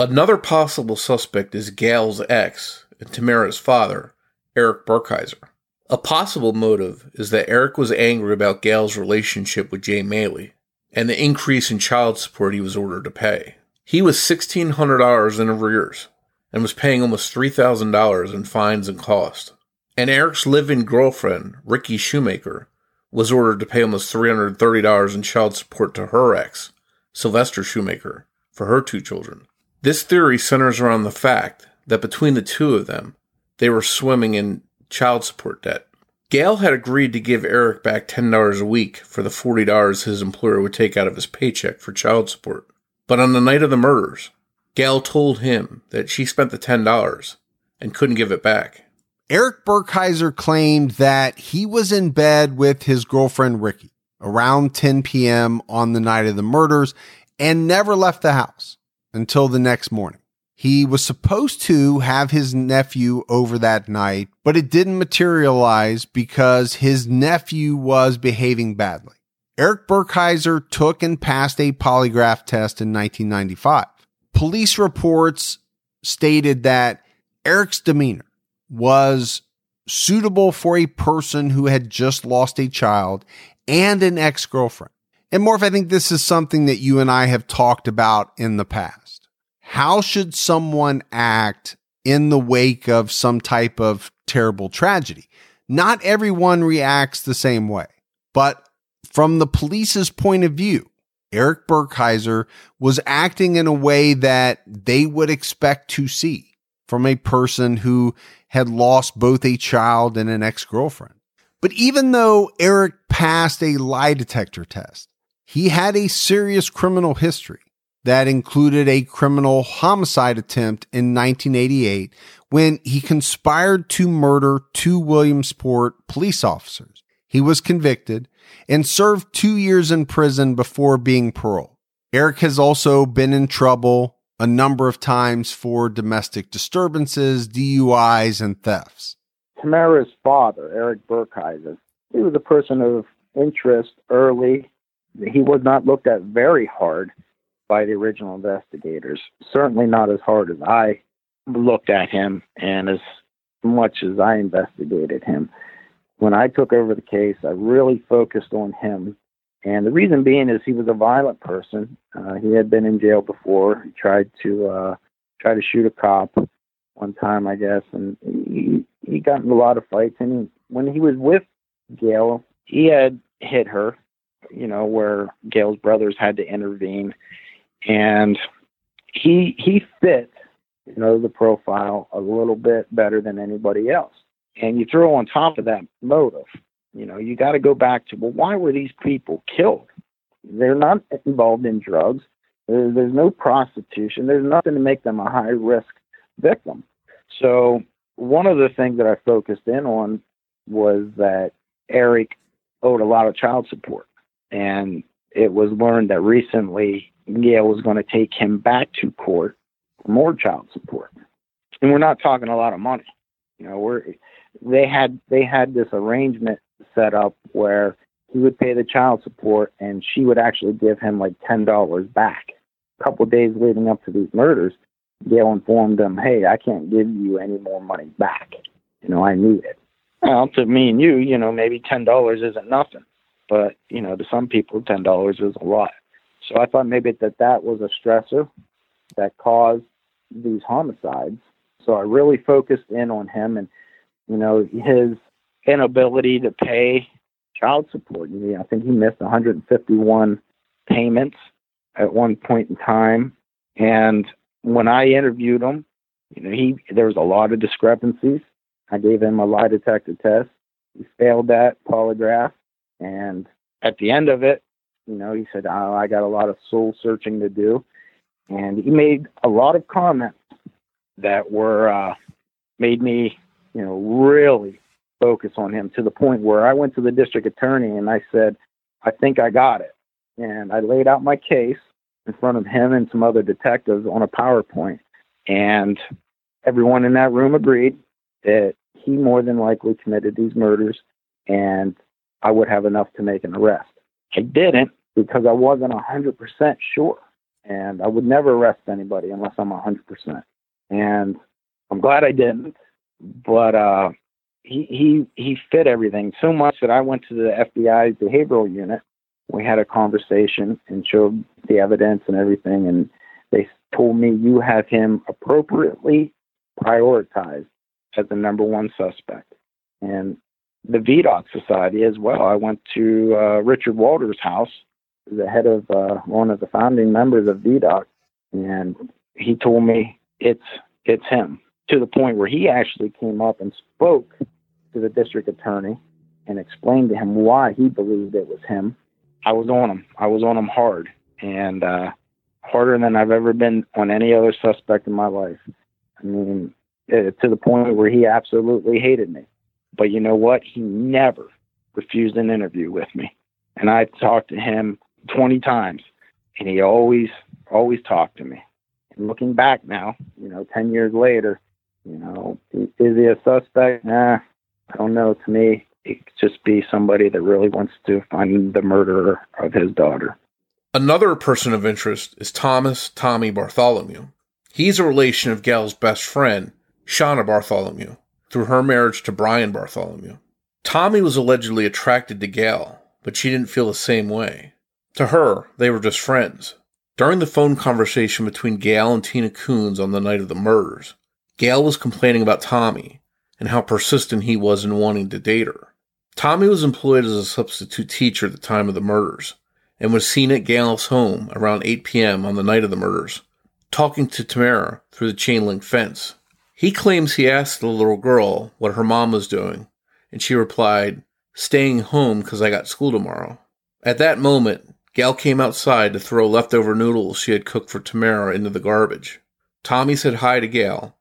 Another possible suspect is Gail's ex and Tamara's father, Eric Burkheiser. A possible motive is that Eric was angry about Gail's relationship with Jay Maley and the increase in child support he was ordered to pay. He was $1,600 in arrears and was paying almost $3,000 in fines and costs. And Eric's live-in girlfriend, Ricky Shoemaker, was ordered to pay almost $330 in child support to her ex, Sylvester Shoemaker, for her two children. This theory centers around the fact that between the two of them, they were swimming in child support debt. Gail had agreed to give Eric back $10 a week for the $40 his employer would take out of his paycheck for child support. But on the night of the murders, Gail told him that she spent the $10 and couldn't give it back. Eric Burkheiser claimed that he was in bed with his girlfriend Ricky around 10 p.m. on the night of the murders and never left the house until the next morning. He was supposed to have his nephew over that night, but it didn't materialize because his nephew was behaving badly. Eric Burkheiser took and passed a polygraph test in 1995. Police reports stated that Eric's demeanor was suitable for a person who had just lost a child and an ex girlfriend. And Morph, I think this is something that you and I have talked about in the past how should someone act in the wake of some type of terrible tragedy? Not everyone reacts the same way, but from the police's point of view, Eric Burkheiser was acting in a way that they would expect to see from a person who had lost both a child and an ex girlfriend. But even though Eric passed a lie detector test, he had a serious criminal history that included a criminal homicide attempt in 1988 when he conspired to murder two Williamsport police officers. He was convicted and served two years in prison before being paroled. Eric has also been in trouble a number of times for domestic disturbances, DUIs, and thefts. Tamara's father, Eric Burkheiser, he was a person of interest early. He was not looked at very hard by the original investigators. Certainly not as hard as I looked at him and as much as I investigated him. When I took over the case, I really focused on him. And the reason being is he was a violent person. Uh, he had been in jail before. He tried to uh, try to shoot a cop one time, I guess, and he he got in a lot of fights. And he, when he was with Gail, he had hit her, you know, where Gail's brothers had to intervene, and he he fit, you know, the profile a little bit better than anybody else. And you throw on top of that motive, you know, you got to go back to well, why were these people killed? They're not involved in drugs. There's, there's no prostitution. There's nothing to make them a high risk victim. So one of the things that I focused in on was that Eric owed a lot of child support. And it was learned that recently Gail was going to take him back to court for more child support. And we're not talking a lot of money. You know, we're they had they had this arrangement set up where he would pay the child support and she would actually give him like ten dollars back. A couple of days leading up to these murders, Gail informed him, "Hey, I can't give you any more money back. You know, I need it." Well, to me and you, you know, maybe ten dollars isn't nothing, but you know, to some people, ten dollars is a lot. So I thought maybe that that was a stressor that caused these homicides. So I really focused in on him and, you know, his inability to pay child support. You know, I think he missed 151 payments at one point in time. And when I interviewed him, you know, he there was a lot of discrepancies. I gave him a lie detector test. He failed that polygraph, and at the end of it, you know, he said, oh, "I got a lot of soul searching to do," and he made a lot of comments that were uh, made me, you know, really focus on him to the point where I went to the district attorney and I said, "I think I got it," and I laid out my case in front of him and some other detectives on a PowerPoint. And everyone in that room agreed that he more than likely committed these murders. And I would have enough to make an arrest. I didn't because I wasn't 100% sure. And I would never arrest anybody unless I'm 100%. And I'm glad I didn't. But uh, he, he, he fit everything so much that I went to the FBI's behavioral unit we had a conversation and showed the evidence and everything and they told me you have him appropriately prioritized as the number one suspect and the Vidocq Society as well. I went to uh, Richard Walter's house, the head of uh, one of the founding members of Vidocq, and he told me it's it's him to the point where he actually came up and spoke to the district attorney and explained to him why he believed it was him I was on him. I was on him hard and uh, harder than I've ever been on any other suspect in my life. I mean, it, to the point where he absolutely hated me. But you know what? He never refused an interview with me. And I talked to him 20 times and he always, always talked to me. And looking back now, you know, 10 years later, you know, is he a suspect? Nah, I don't know. To me, it could just be somebody that really wants to find the murderer of his daughter. Another person of interest is Thomas Tommy Bartholomew. He's a relation of Gail's best friend, Shauna Bartholomew, through her marriage to Brian Bartholomew. Tommy was allegedly attracted to Gail, but she didn't feel the same way. To her, they were just friends. During the phone conversation between Gail and Tina Coons on the night of the murders, Gail was complaining about Tommy and how persistent he was in wanting to date her. Tommy was employed as a substitute teacher at the time of the murders and was seen at Gail's home around 8 p.m. on the night of the murders, talking to Tamara through the chain link fence. He claims he asked the little girl what her mom was doing, and she replied, Staying home because I got school tomorrow. At that moment, Gal came outside to throw leftover noodles she had cooked for Tamara into the garbage. Tommy said hi to Gal,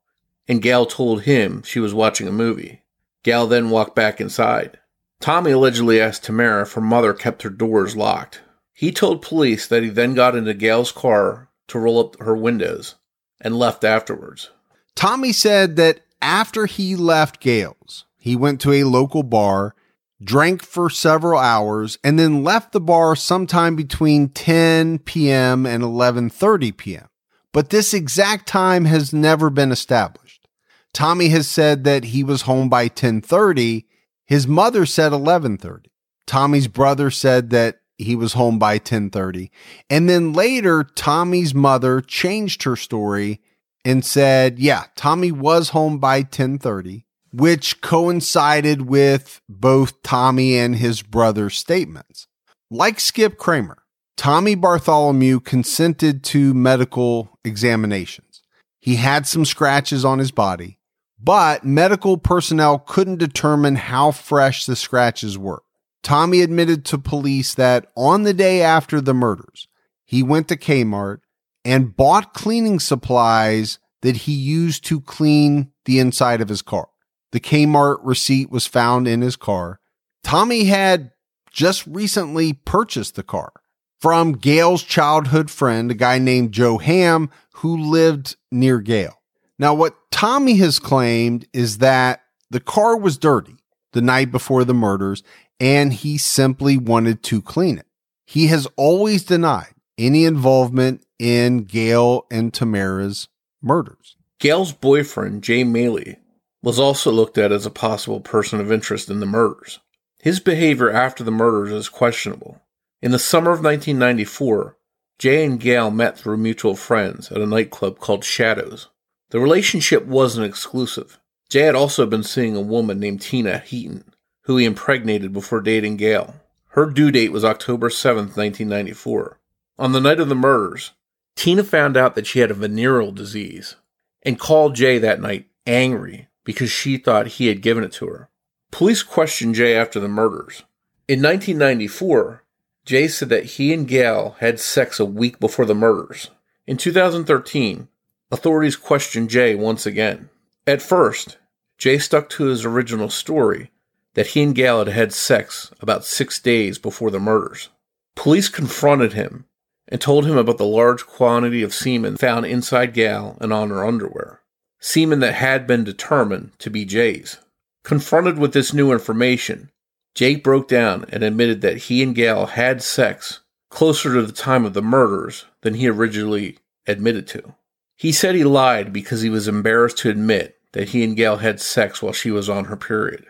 and Gal told him she was watching a movie. Gal then walked back inside. Tommy allegedly asked Tamara if her mother kept her doors locked. He told police that he then got into Gal's car to roll up her windows and left afterwards. Tommy said that after he left Gail's, he went to a local bar, drank for several hours, and then left the bar sometime between 10 p.m. and 11:30 p.m. But this exact time has never been established. Tommy has said that he was home by 10:30. His mother said 11:30. Tommy's brother said that he was home by 10:30. And then later Tommy's mother changed her story and said, "Yeah, Tommy was home by 10:30." Which coincided with both Tommy and his brother's statements. Like Skip Kramer, Tommy Bartholomew consented to medical examinations. He had some scratches on his body, but medical personnel couldn't determine how fresh the scratches were. Tommy admitted to police that on the day after the murders, he went to Kmart and bought cleaning supplies that he used to clean the inside of his car. The Kmart receipt was found in his car. Tommy had just recently purchased the car from Gail's childhood friend, a guy named Joe Ham, who lived near Gail. Now, what Tommy has claimed is that the car was dirty the night before the murders and he simply wanted to clean it. He has always denied any involvement in Gail and Tamara's murders. Gail's boyfriend, Jay Maley, was also looked at as a possible person of interest in the murders. His behavior after the murders is questionable. In the summer of 1994, Jay and Gail met through mutual friends at a nightclub called Shadows. The relationship wasn't exclusive. Jay had also been seeing a woman named Tina Heaton, who he impregnated before dating Gail. Her due date was October 7, 1994. On the night of the murders, Tina found out that she had a venereal disease and called Jay that night angry because she thought he had given it to her. Police questioned Jay after the murders. In 1994, Jay said that he and Gail had sex a week before the murders. In 2013, authorities questioned Jay once again. At first, Jay stuck to his original story that he and Gail had had sex about six days before the murders. Police confronted him and told him about the large quantity of semen found inside Gail and on her underwear, semen that had been determined to be Jay's. Confronted with this new information, Jay broke down and admitted that he and Gail had sex closer to the time of the murders than he originally admitted to. He said he lied because he was embarrassed to admit that he and Gail had sex while she was on her period.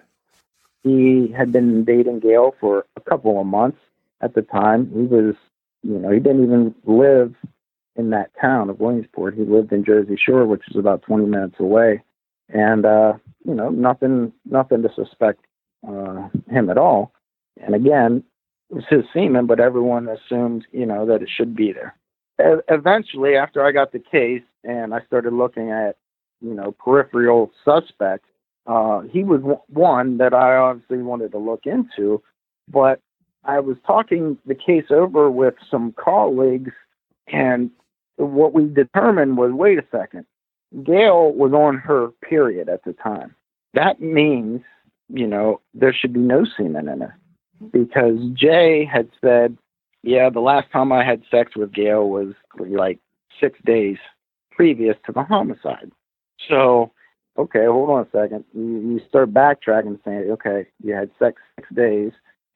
He had been dating Gail for a couple of months at the time. He was, you know, he didn't even live in that town of Williamsport. He lived in Jersey Shore, which is about 20 minutes away. And, uh, you know, nothing, nothing to suspect uh, him at all. And again, it was his semen, but everyone assumed, you know, that it should be there. E- eventually, after I got the case and I started looking at, you know, peripheral suspects, uh, he was w- one that I obviously wanted to look into, but I was talking the case over with some colleagues, and what we determined was wait a second, Gail was on her period at the time. That means, you know, there should be no semen in her because Jay had said, yeah, the last time I had sex with Gail was like six days previous to the homicide. So, okay, hold on a second. You, you start backtracking and saying, okay, you had sex six days,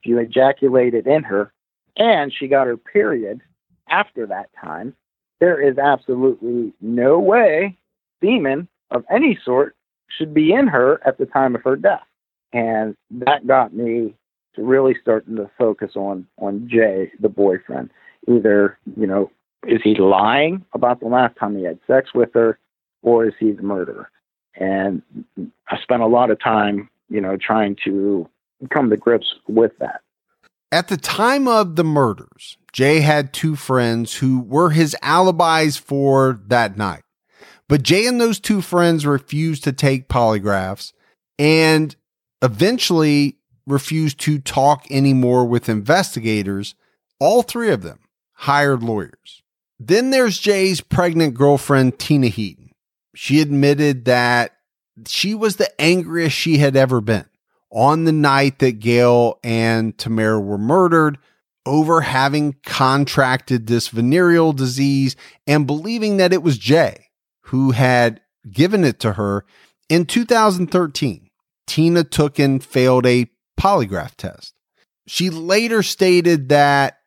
you ejaculated in her, and she got her period after that time. There is absolutely no way semen of any sort should be in her at the time of her death. And that got me to really starting to focus on on Jay, the boyfriend. Either, you know, is he lying about the last time he had sex with her, or is he the murderer? And I spent a lot of time, you know, trying to come to grips with that. At the time of the murders, Jay had two friends who were his alibis for that night. But Jay and those two friends refused to take polygraphs and eventually refused to talk anymore with investigators. All three of them hired lawyers. Then there's Jay's pregnant girlfriend, Tina Heaton. She admitted that she was the angriest she had ever been on the night that Gail and Tamara were murdered over having contracted this venereal disease and believing that it was Jay who had given it to her in 2013. Tina took and failed a polygraph test. She later stated that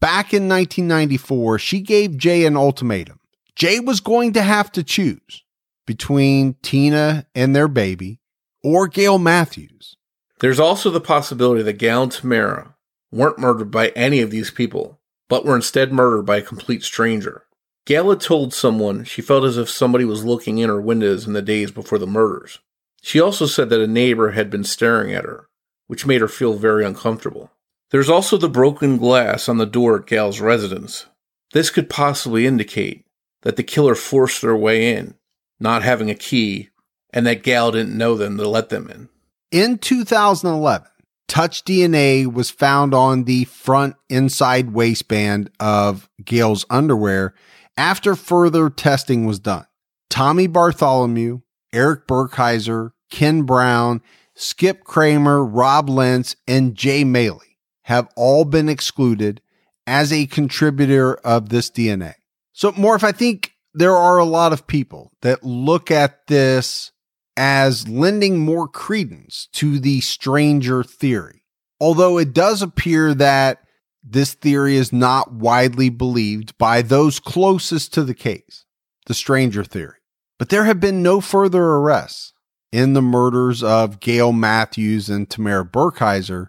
back in 1994, she gave Jay an ultimatum. Jay was going to have to choose between Tina and their baby or Gail Matthews. There's also the possibility that Gail and Tamara weren't murdered by any of these people, but were instead murdered by a complete stranger. Gal had told someone she felt as if somebody was looking in her windows in the days before the murders. She also said that a neighbor had been staring at her, which made her feel very uncomfortable. There's also the broken glass on the door at Gal's residence. This could possibly indicate that the killer forced their way in, not having a key, and that Gal didn't know them to let them in. In 2011, touch DNA was found on the front inside waistband of Gail's underwear after further testing was done. Tommy Bartholomew, Eric Burkheiser, Ken Brown, Skip Kramer, Rob Lentz, and Jay Maley have all been excluded as a contributor of this DNA. So, Morph, I think there are a lot of people that look at this as lending more credence to the stranger theory. Although it does appear that this theory is not widely believed by those closest to the case, the stranger theory. But there have been no further arrests in the murders of Gail Matthews and Tamara Burkheiser.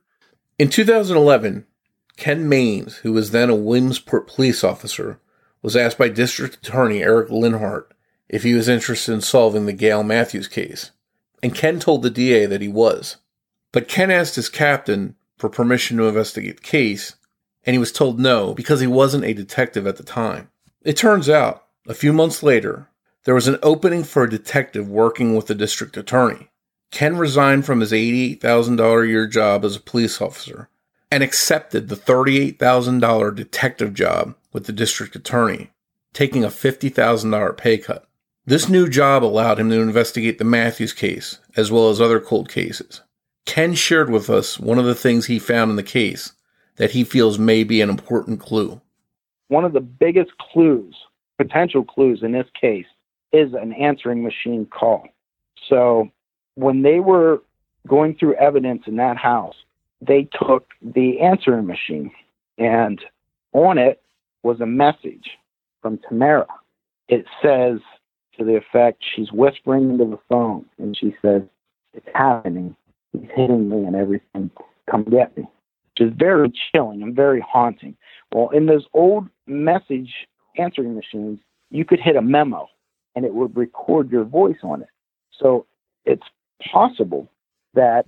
In 2011, Ken Mains, who was then a Williamsport police officer, was asked by District Attorney Eric Linhardt if he was interested in solving the Gail Matthews case, and Ken told the DA that he was. But Ken asked his captain for permission to investigate the case, and he was told no because he wasn't a detective at the time. It turns out, a few months later, there was an opening for a detective working with the district attorney. Ken resigned from his $88,000 a year job as a police officer and accepted the $38,000 detective job with the district attorney, taking a $50,000 pay cut. This new job allowed him to investigate the Matthews case, as well as other cold cases. Ken shared with us one of the things he found in the case that he feels may be an important clue. One of the biggest clues, potential clues in this case, is an answering machine call. So when they were going through evidence in that house, they took the answering machine and on it was a message from Tamara. It says, to the effect she's whispering into the phone and she says, It's happening. He's hitting me and everything. Come get me. Which is very chilling and very haunting. Well, in those old message answering machines, you could hit a memo and it would record your voice on it. So it's possible that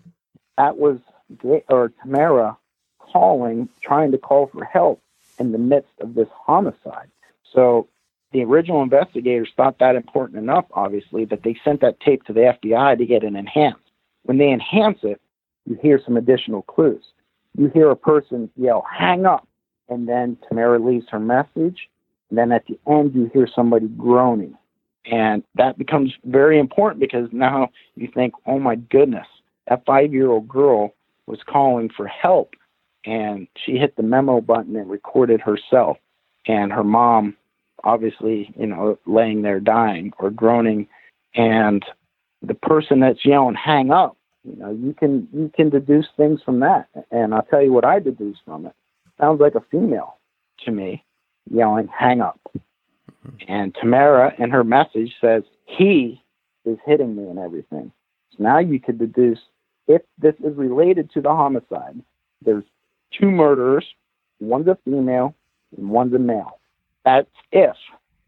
that was or Tamara calling, trying to call for help in the midst of this homicide. So the original investigators thought that important enough, obviously, that they sent that tape to the FBI to get it enhanced. When they enhance it, you hear some additional clues. You hear a person yell, hang up, and then Tamara leaves her message. And then at the end, you hear somebody groaning. And that becomes very important because now you think, oh my goodness, that five year old girl was calling for help. And she hit the memo button and recorded herself. And her mom obviously, you know, laying there dying or groaning, and the person that's yelling, "Hang up!" You know, you can you can deduce things from that, and I'll tell you what I deduce from it. Sounds like a female to me yelling, "Hang up!" Mm-hmm. And Tamara in her message says, "He is hitting me and everything." So now you could deduce if this is related to the homicide. There's two murderers. One's a female and one's a male That's if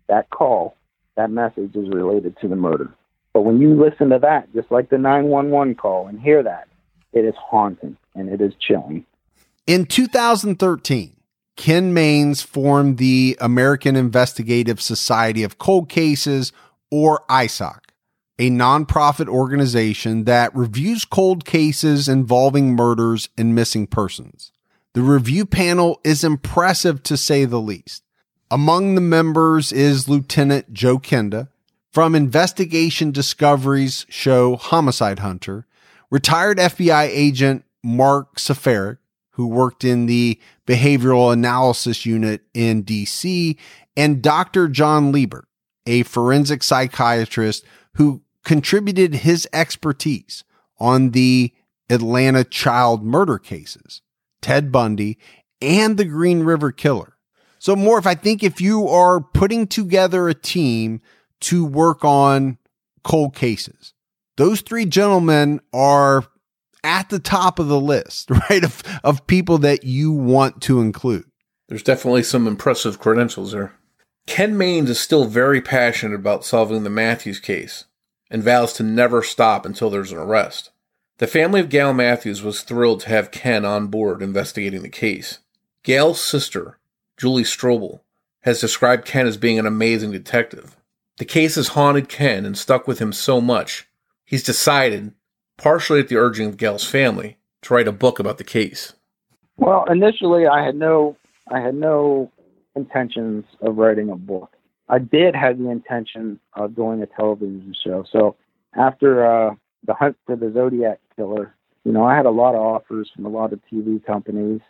that call, that message is related to the murder. But when you listen to that, just like the 911 call, and hear that, it is haunting and it is chilling. In 2013, Ken Mains formed the American Investigative Society of Cold Cases, or ISOC, a nonprofit organization that reviews cold cases involving murders and missing persons. The review panel is impressive to say the least. Among the members is Lieutenant Joe Kenda from Investigation Discovery's show Homicide Hunter, retired FBI agent Mark Safarik, who worked in the behavioral analysis unit in DC, and Dr. John Liebert, a forensic psychiatrist who contributed his expertise on the Atlanta child murder cases, Ted Bundy, and the Green River Killer. So, Morph, I think if you are putting together a team to work on cold cases, those three gentlemen are at the top of the list, right? Of, of people that you want to include. There's definitely some impressive credentials there. Ken Mains is still very passionate about solving the Matthews case and vows to never stop until there's an arrest. The family of Gail Matthews was thrilled to have Ken on board investigating the case. Gail's sister, Julie Strobel, has described Ken as being an amazing detective. The case has haunted Ken and stuck with him so much, he's decided, partially at the urging of Gail's family, to write a book about the case. Well, initially, I had no, I had no intentions of writing a book. I did have the intention of doing a television show. So after uh, the hunt for the Zodiac killer, you know, I had a lot of offers from a lot of TV companies,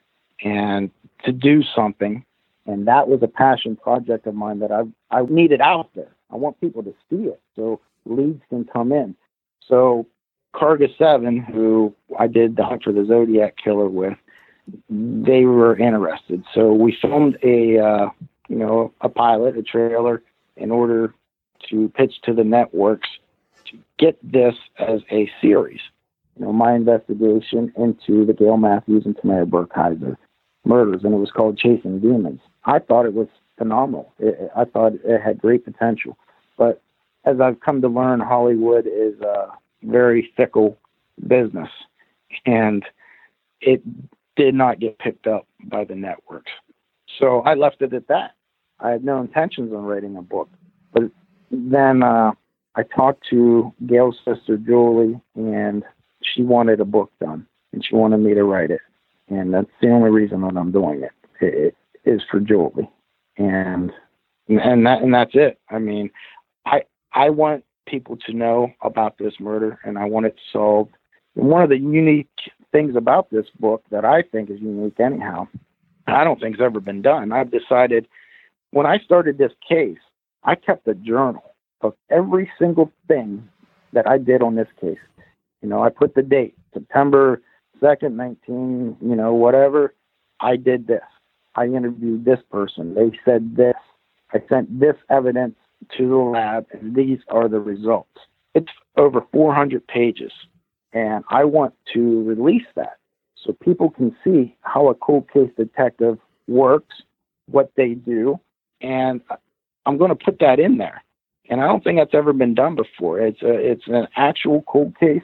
and to do something, and that was a passion project of mine that I I needed out there. I want people to see it so leads can come in. So Karga Seven, who I did the Hunt for the Zodiac Killer with, they were interested. So we filmed a uh, you know a pilot, a trailer, in order to pitch to the networks to get this as a series. You know, my investigation into the Gail Matthews and Tamara Burkheiser murders, and it was called Chasing Demons. I thought it was phenomenal. It, I thought it had great potential, but as I've come to learn, Hollywood is a very fickle business, and it did not get picked up by the networks. So I left it at that. I had no intentions on writing a book. But then uh, I talked to Gail's sister, Julie, and she wanted a book done, and she wanted me to write it. And that's the only reason that I'm doing it, it is for Julie. And and that and that's it. I mean, I I want people to know about this murder, and I want it solved. And one of the unique things about this book that I think is unique, anyhow, I don't think has ever been done. I've decided when I started this case, I kept a journal of every single thing that I did on this case. You know, I put the date, September 2nd, 19, you know, whatever. I did this. I interviewed this person. They said this. I sent this evidence to the lab, and these are the results. It's over 400 pages, and I want to release that so people can see how a cold case detective works, what they do, and I'm going to put that in there. And I don't think that's ever been done before. It's a, it's an actual cold case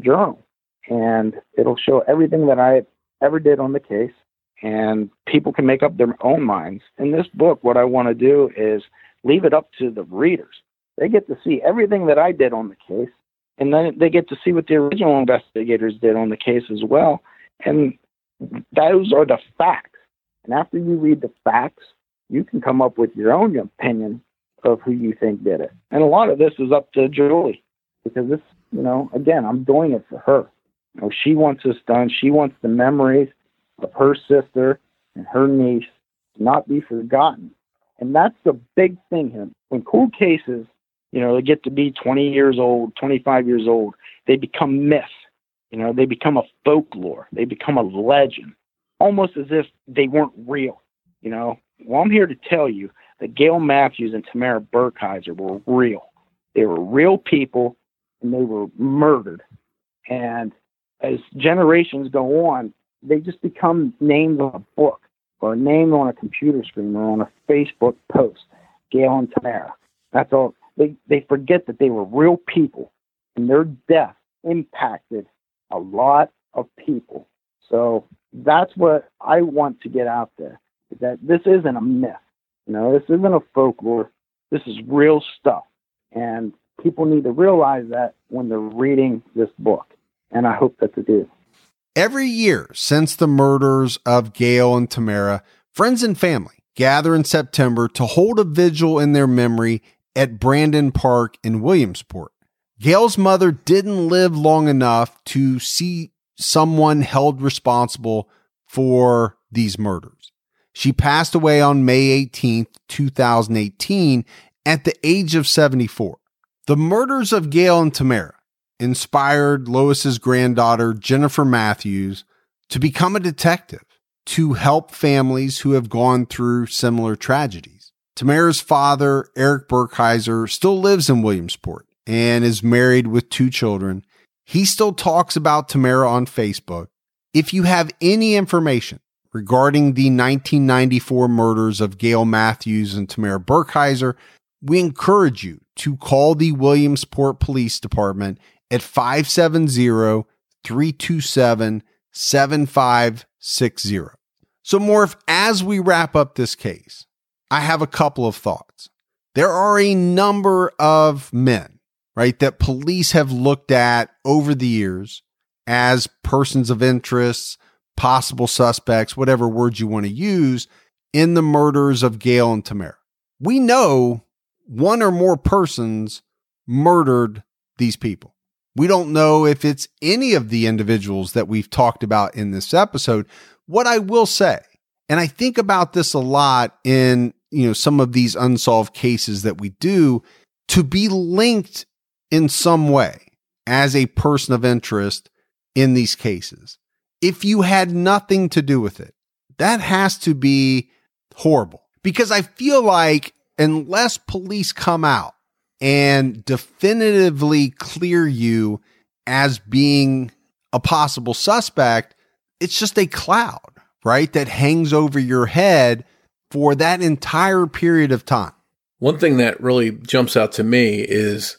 journal, and it'll show everything that I ever did on the case, and people can make up their own minds. In this book, what I want to do is leave it up to the readers. They get to see everything that I did on the case, and then they get to see what the original investigators did on the case as well. And those are the facts. And after you read the facts, you can come up with your own opinion of who you think did it. And a lot of this is up to Julie because this, you know, again, I'm doing it for her. Know, she wants this done. She wants the memories of her sister and her niece to not be forgotten. And that's the big thing here. When cold cases, you know, they get to be 20 years old, 25 years old, they become myths. You know, they become a folklore. They become a legend, almost as if they weren't real. You know, well, I'm here to tell you that Gail Matthews and Tamara Burkheiser were real. They were real people, and they were murdered. And as generations go on, they just become names of a book. or a name on a computer screen or on a Facebook post, Gail and Tamara. That's all. They, they forget that they were real people and their death impacted a lot of people. So that's what I want to get out there that this isn't a myth. You know, this isn't a folklore. This is real stuff. And people need to realize that when they're reading this book. And I hope that they do. Every year since the murders of Gail and Tamara, friends and family gather in September to hold a vigil in their memory at Brandon Park in Williamsport. Gail's mother didn't live long enough to see someone held responsible for these murders. She passed away on May 18th, 2018 at the age of 74. The murders of Gail and Tamara inspired Lois's granddaughter, Jennifer Matthews, to become a detective to help families who have gone through similar tragedies. Tamara's father, Eric Burkheiser, still lives in Williamsport and is married with two children. He still talks about Tamara on Facebook. If you have any information regarding the 1994 murders of Gail Matthews and Tamara Burkheiser, we encourage you to call the Williamsport Police Department at 570 327 7560. So, Morph, as we wrap up this case, I have a couple of thoughts. There are a number of men, right, that police have looked at over the years as persons of interest, possible suspects, whatever words you want to use, in the murders of Gail and Tamara. We know one or more persons murdered these people. We don't know if it's any of the individuals that we've talked about in this episode. What I will say, and I think about this a lot in, you know, some of these unsolved cases that we do to be linked in some way as a person of interest in these cases. If you had nothing to do with it, that has to be horrible because I feel like unless police come out and definitively clear you as being a possible suspect, it's just a cloud, right? That hangs over your head for that entire period of time. One thing that really jumps out to me is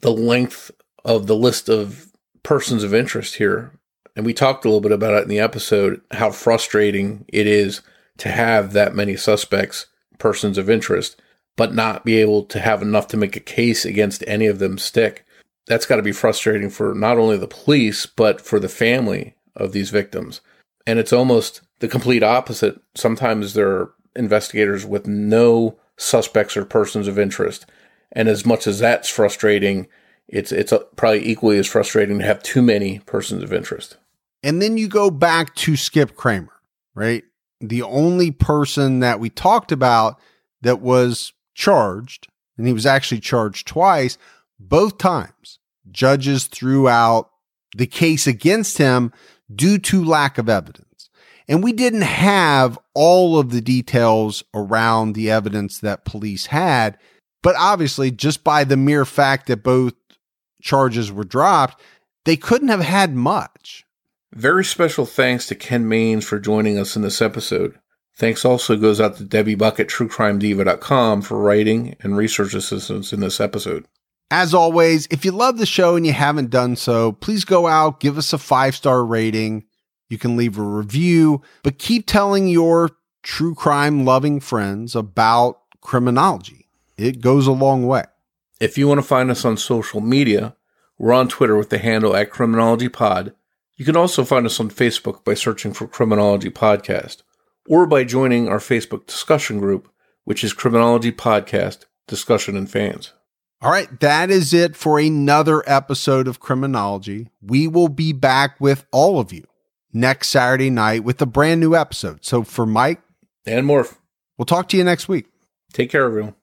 the length of the list of persons of interest here. And we talked a little bit about it in the episode how frustrating it is to have that many suspects, persons of interest but not be able to have enough to make a case against any of them stick. That's got to be frustrating for not only the police, but for the family of these victims. And it's almost the complete opposite. Sometimes there are investigators with no suspects or persons of interest. And as much as that's frustrating, it's it's probably equally as frustrating to have too many persons of interest. And then you go back to Skip Kramer, right? The only person that we talked about that was charged, and he was actually charged twice. Both times, judges threw out the case against him due to lack of evidence. And we didn't have all of the details around the evidence that police had. But obviously, just by the mere fact that both charges were dropped, they couldn't have had much. Very special thanks to Ken Mains for joining us in this episode. Thanks also goes out to Debbie Buck at truecrimediva.com for writing and research assistance in this episode. As always, if you love the show and you haven't done so, please go out, give us a five star rating. You can leave a review, but keep telling your true crime loving friends about criminology. It goes a long way. If you want to find us on social media, we're on Twitter with the handle at Criminology Pod. You can also find us on Facebook by searching for Criminology Podcast or by joining our Facebook discussion group, which is Criminology Podcast Discussion and Fans. All right, that is it for another episode of Criminology. We will be back with all of you next Saturday night with a brand new episode. So for Mike and Morph, we'll talk to you next week. Take care, everyone.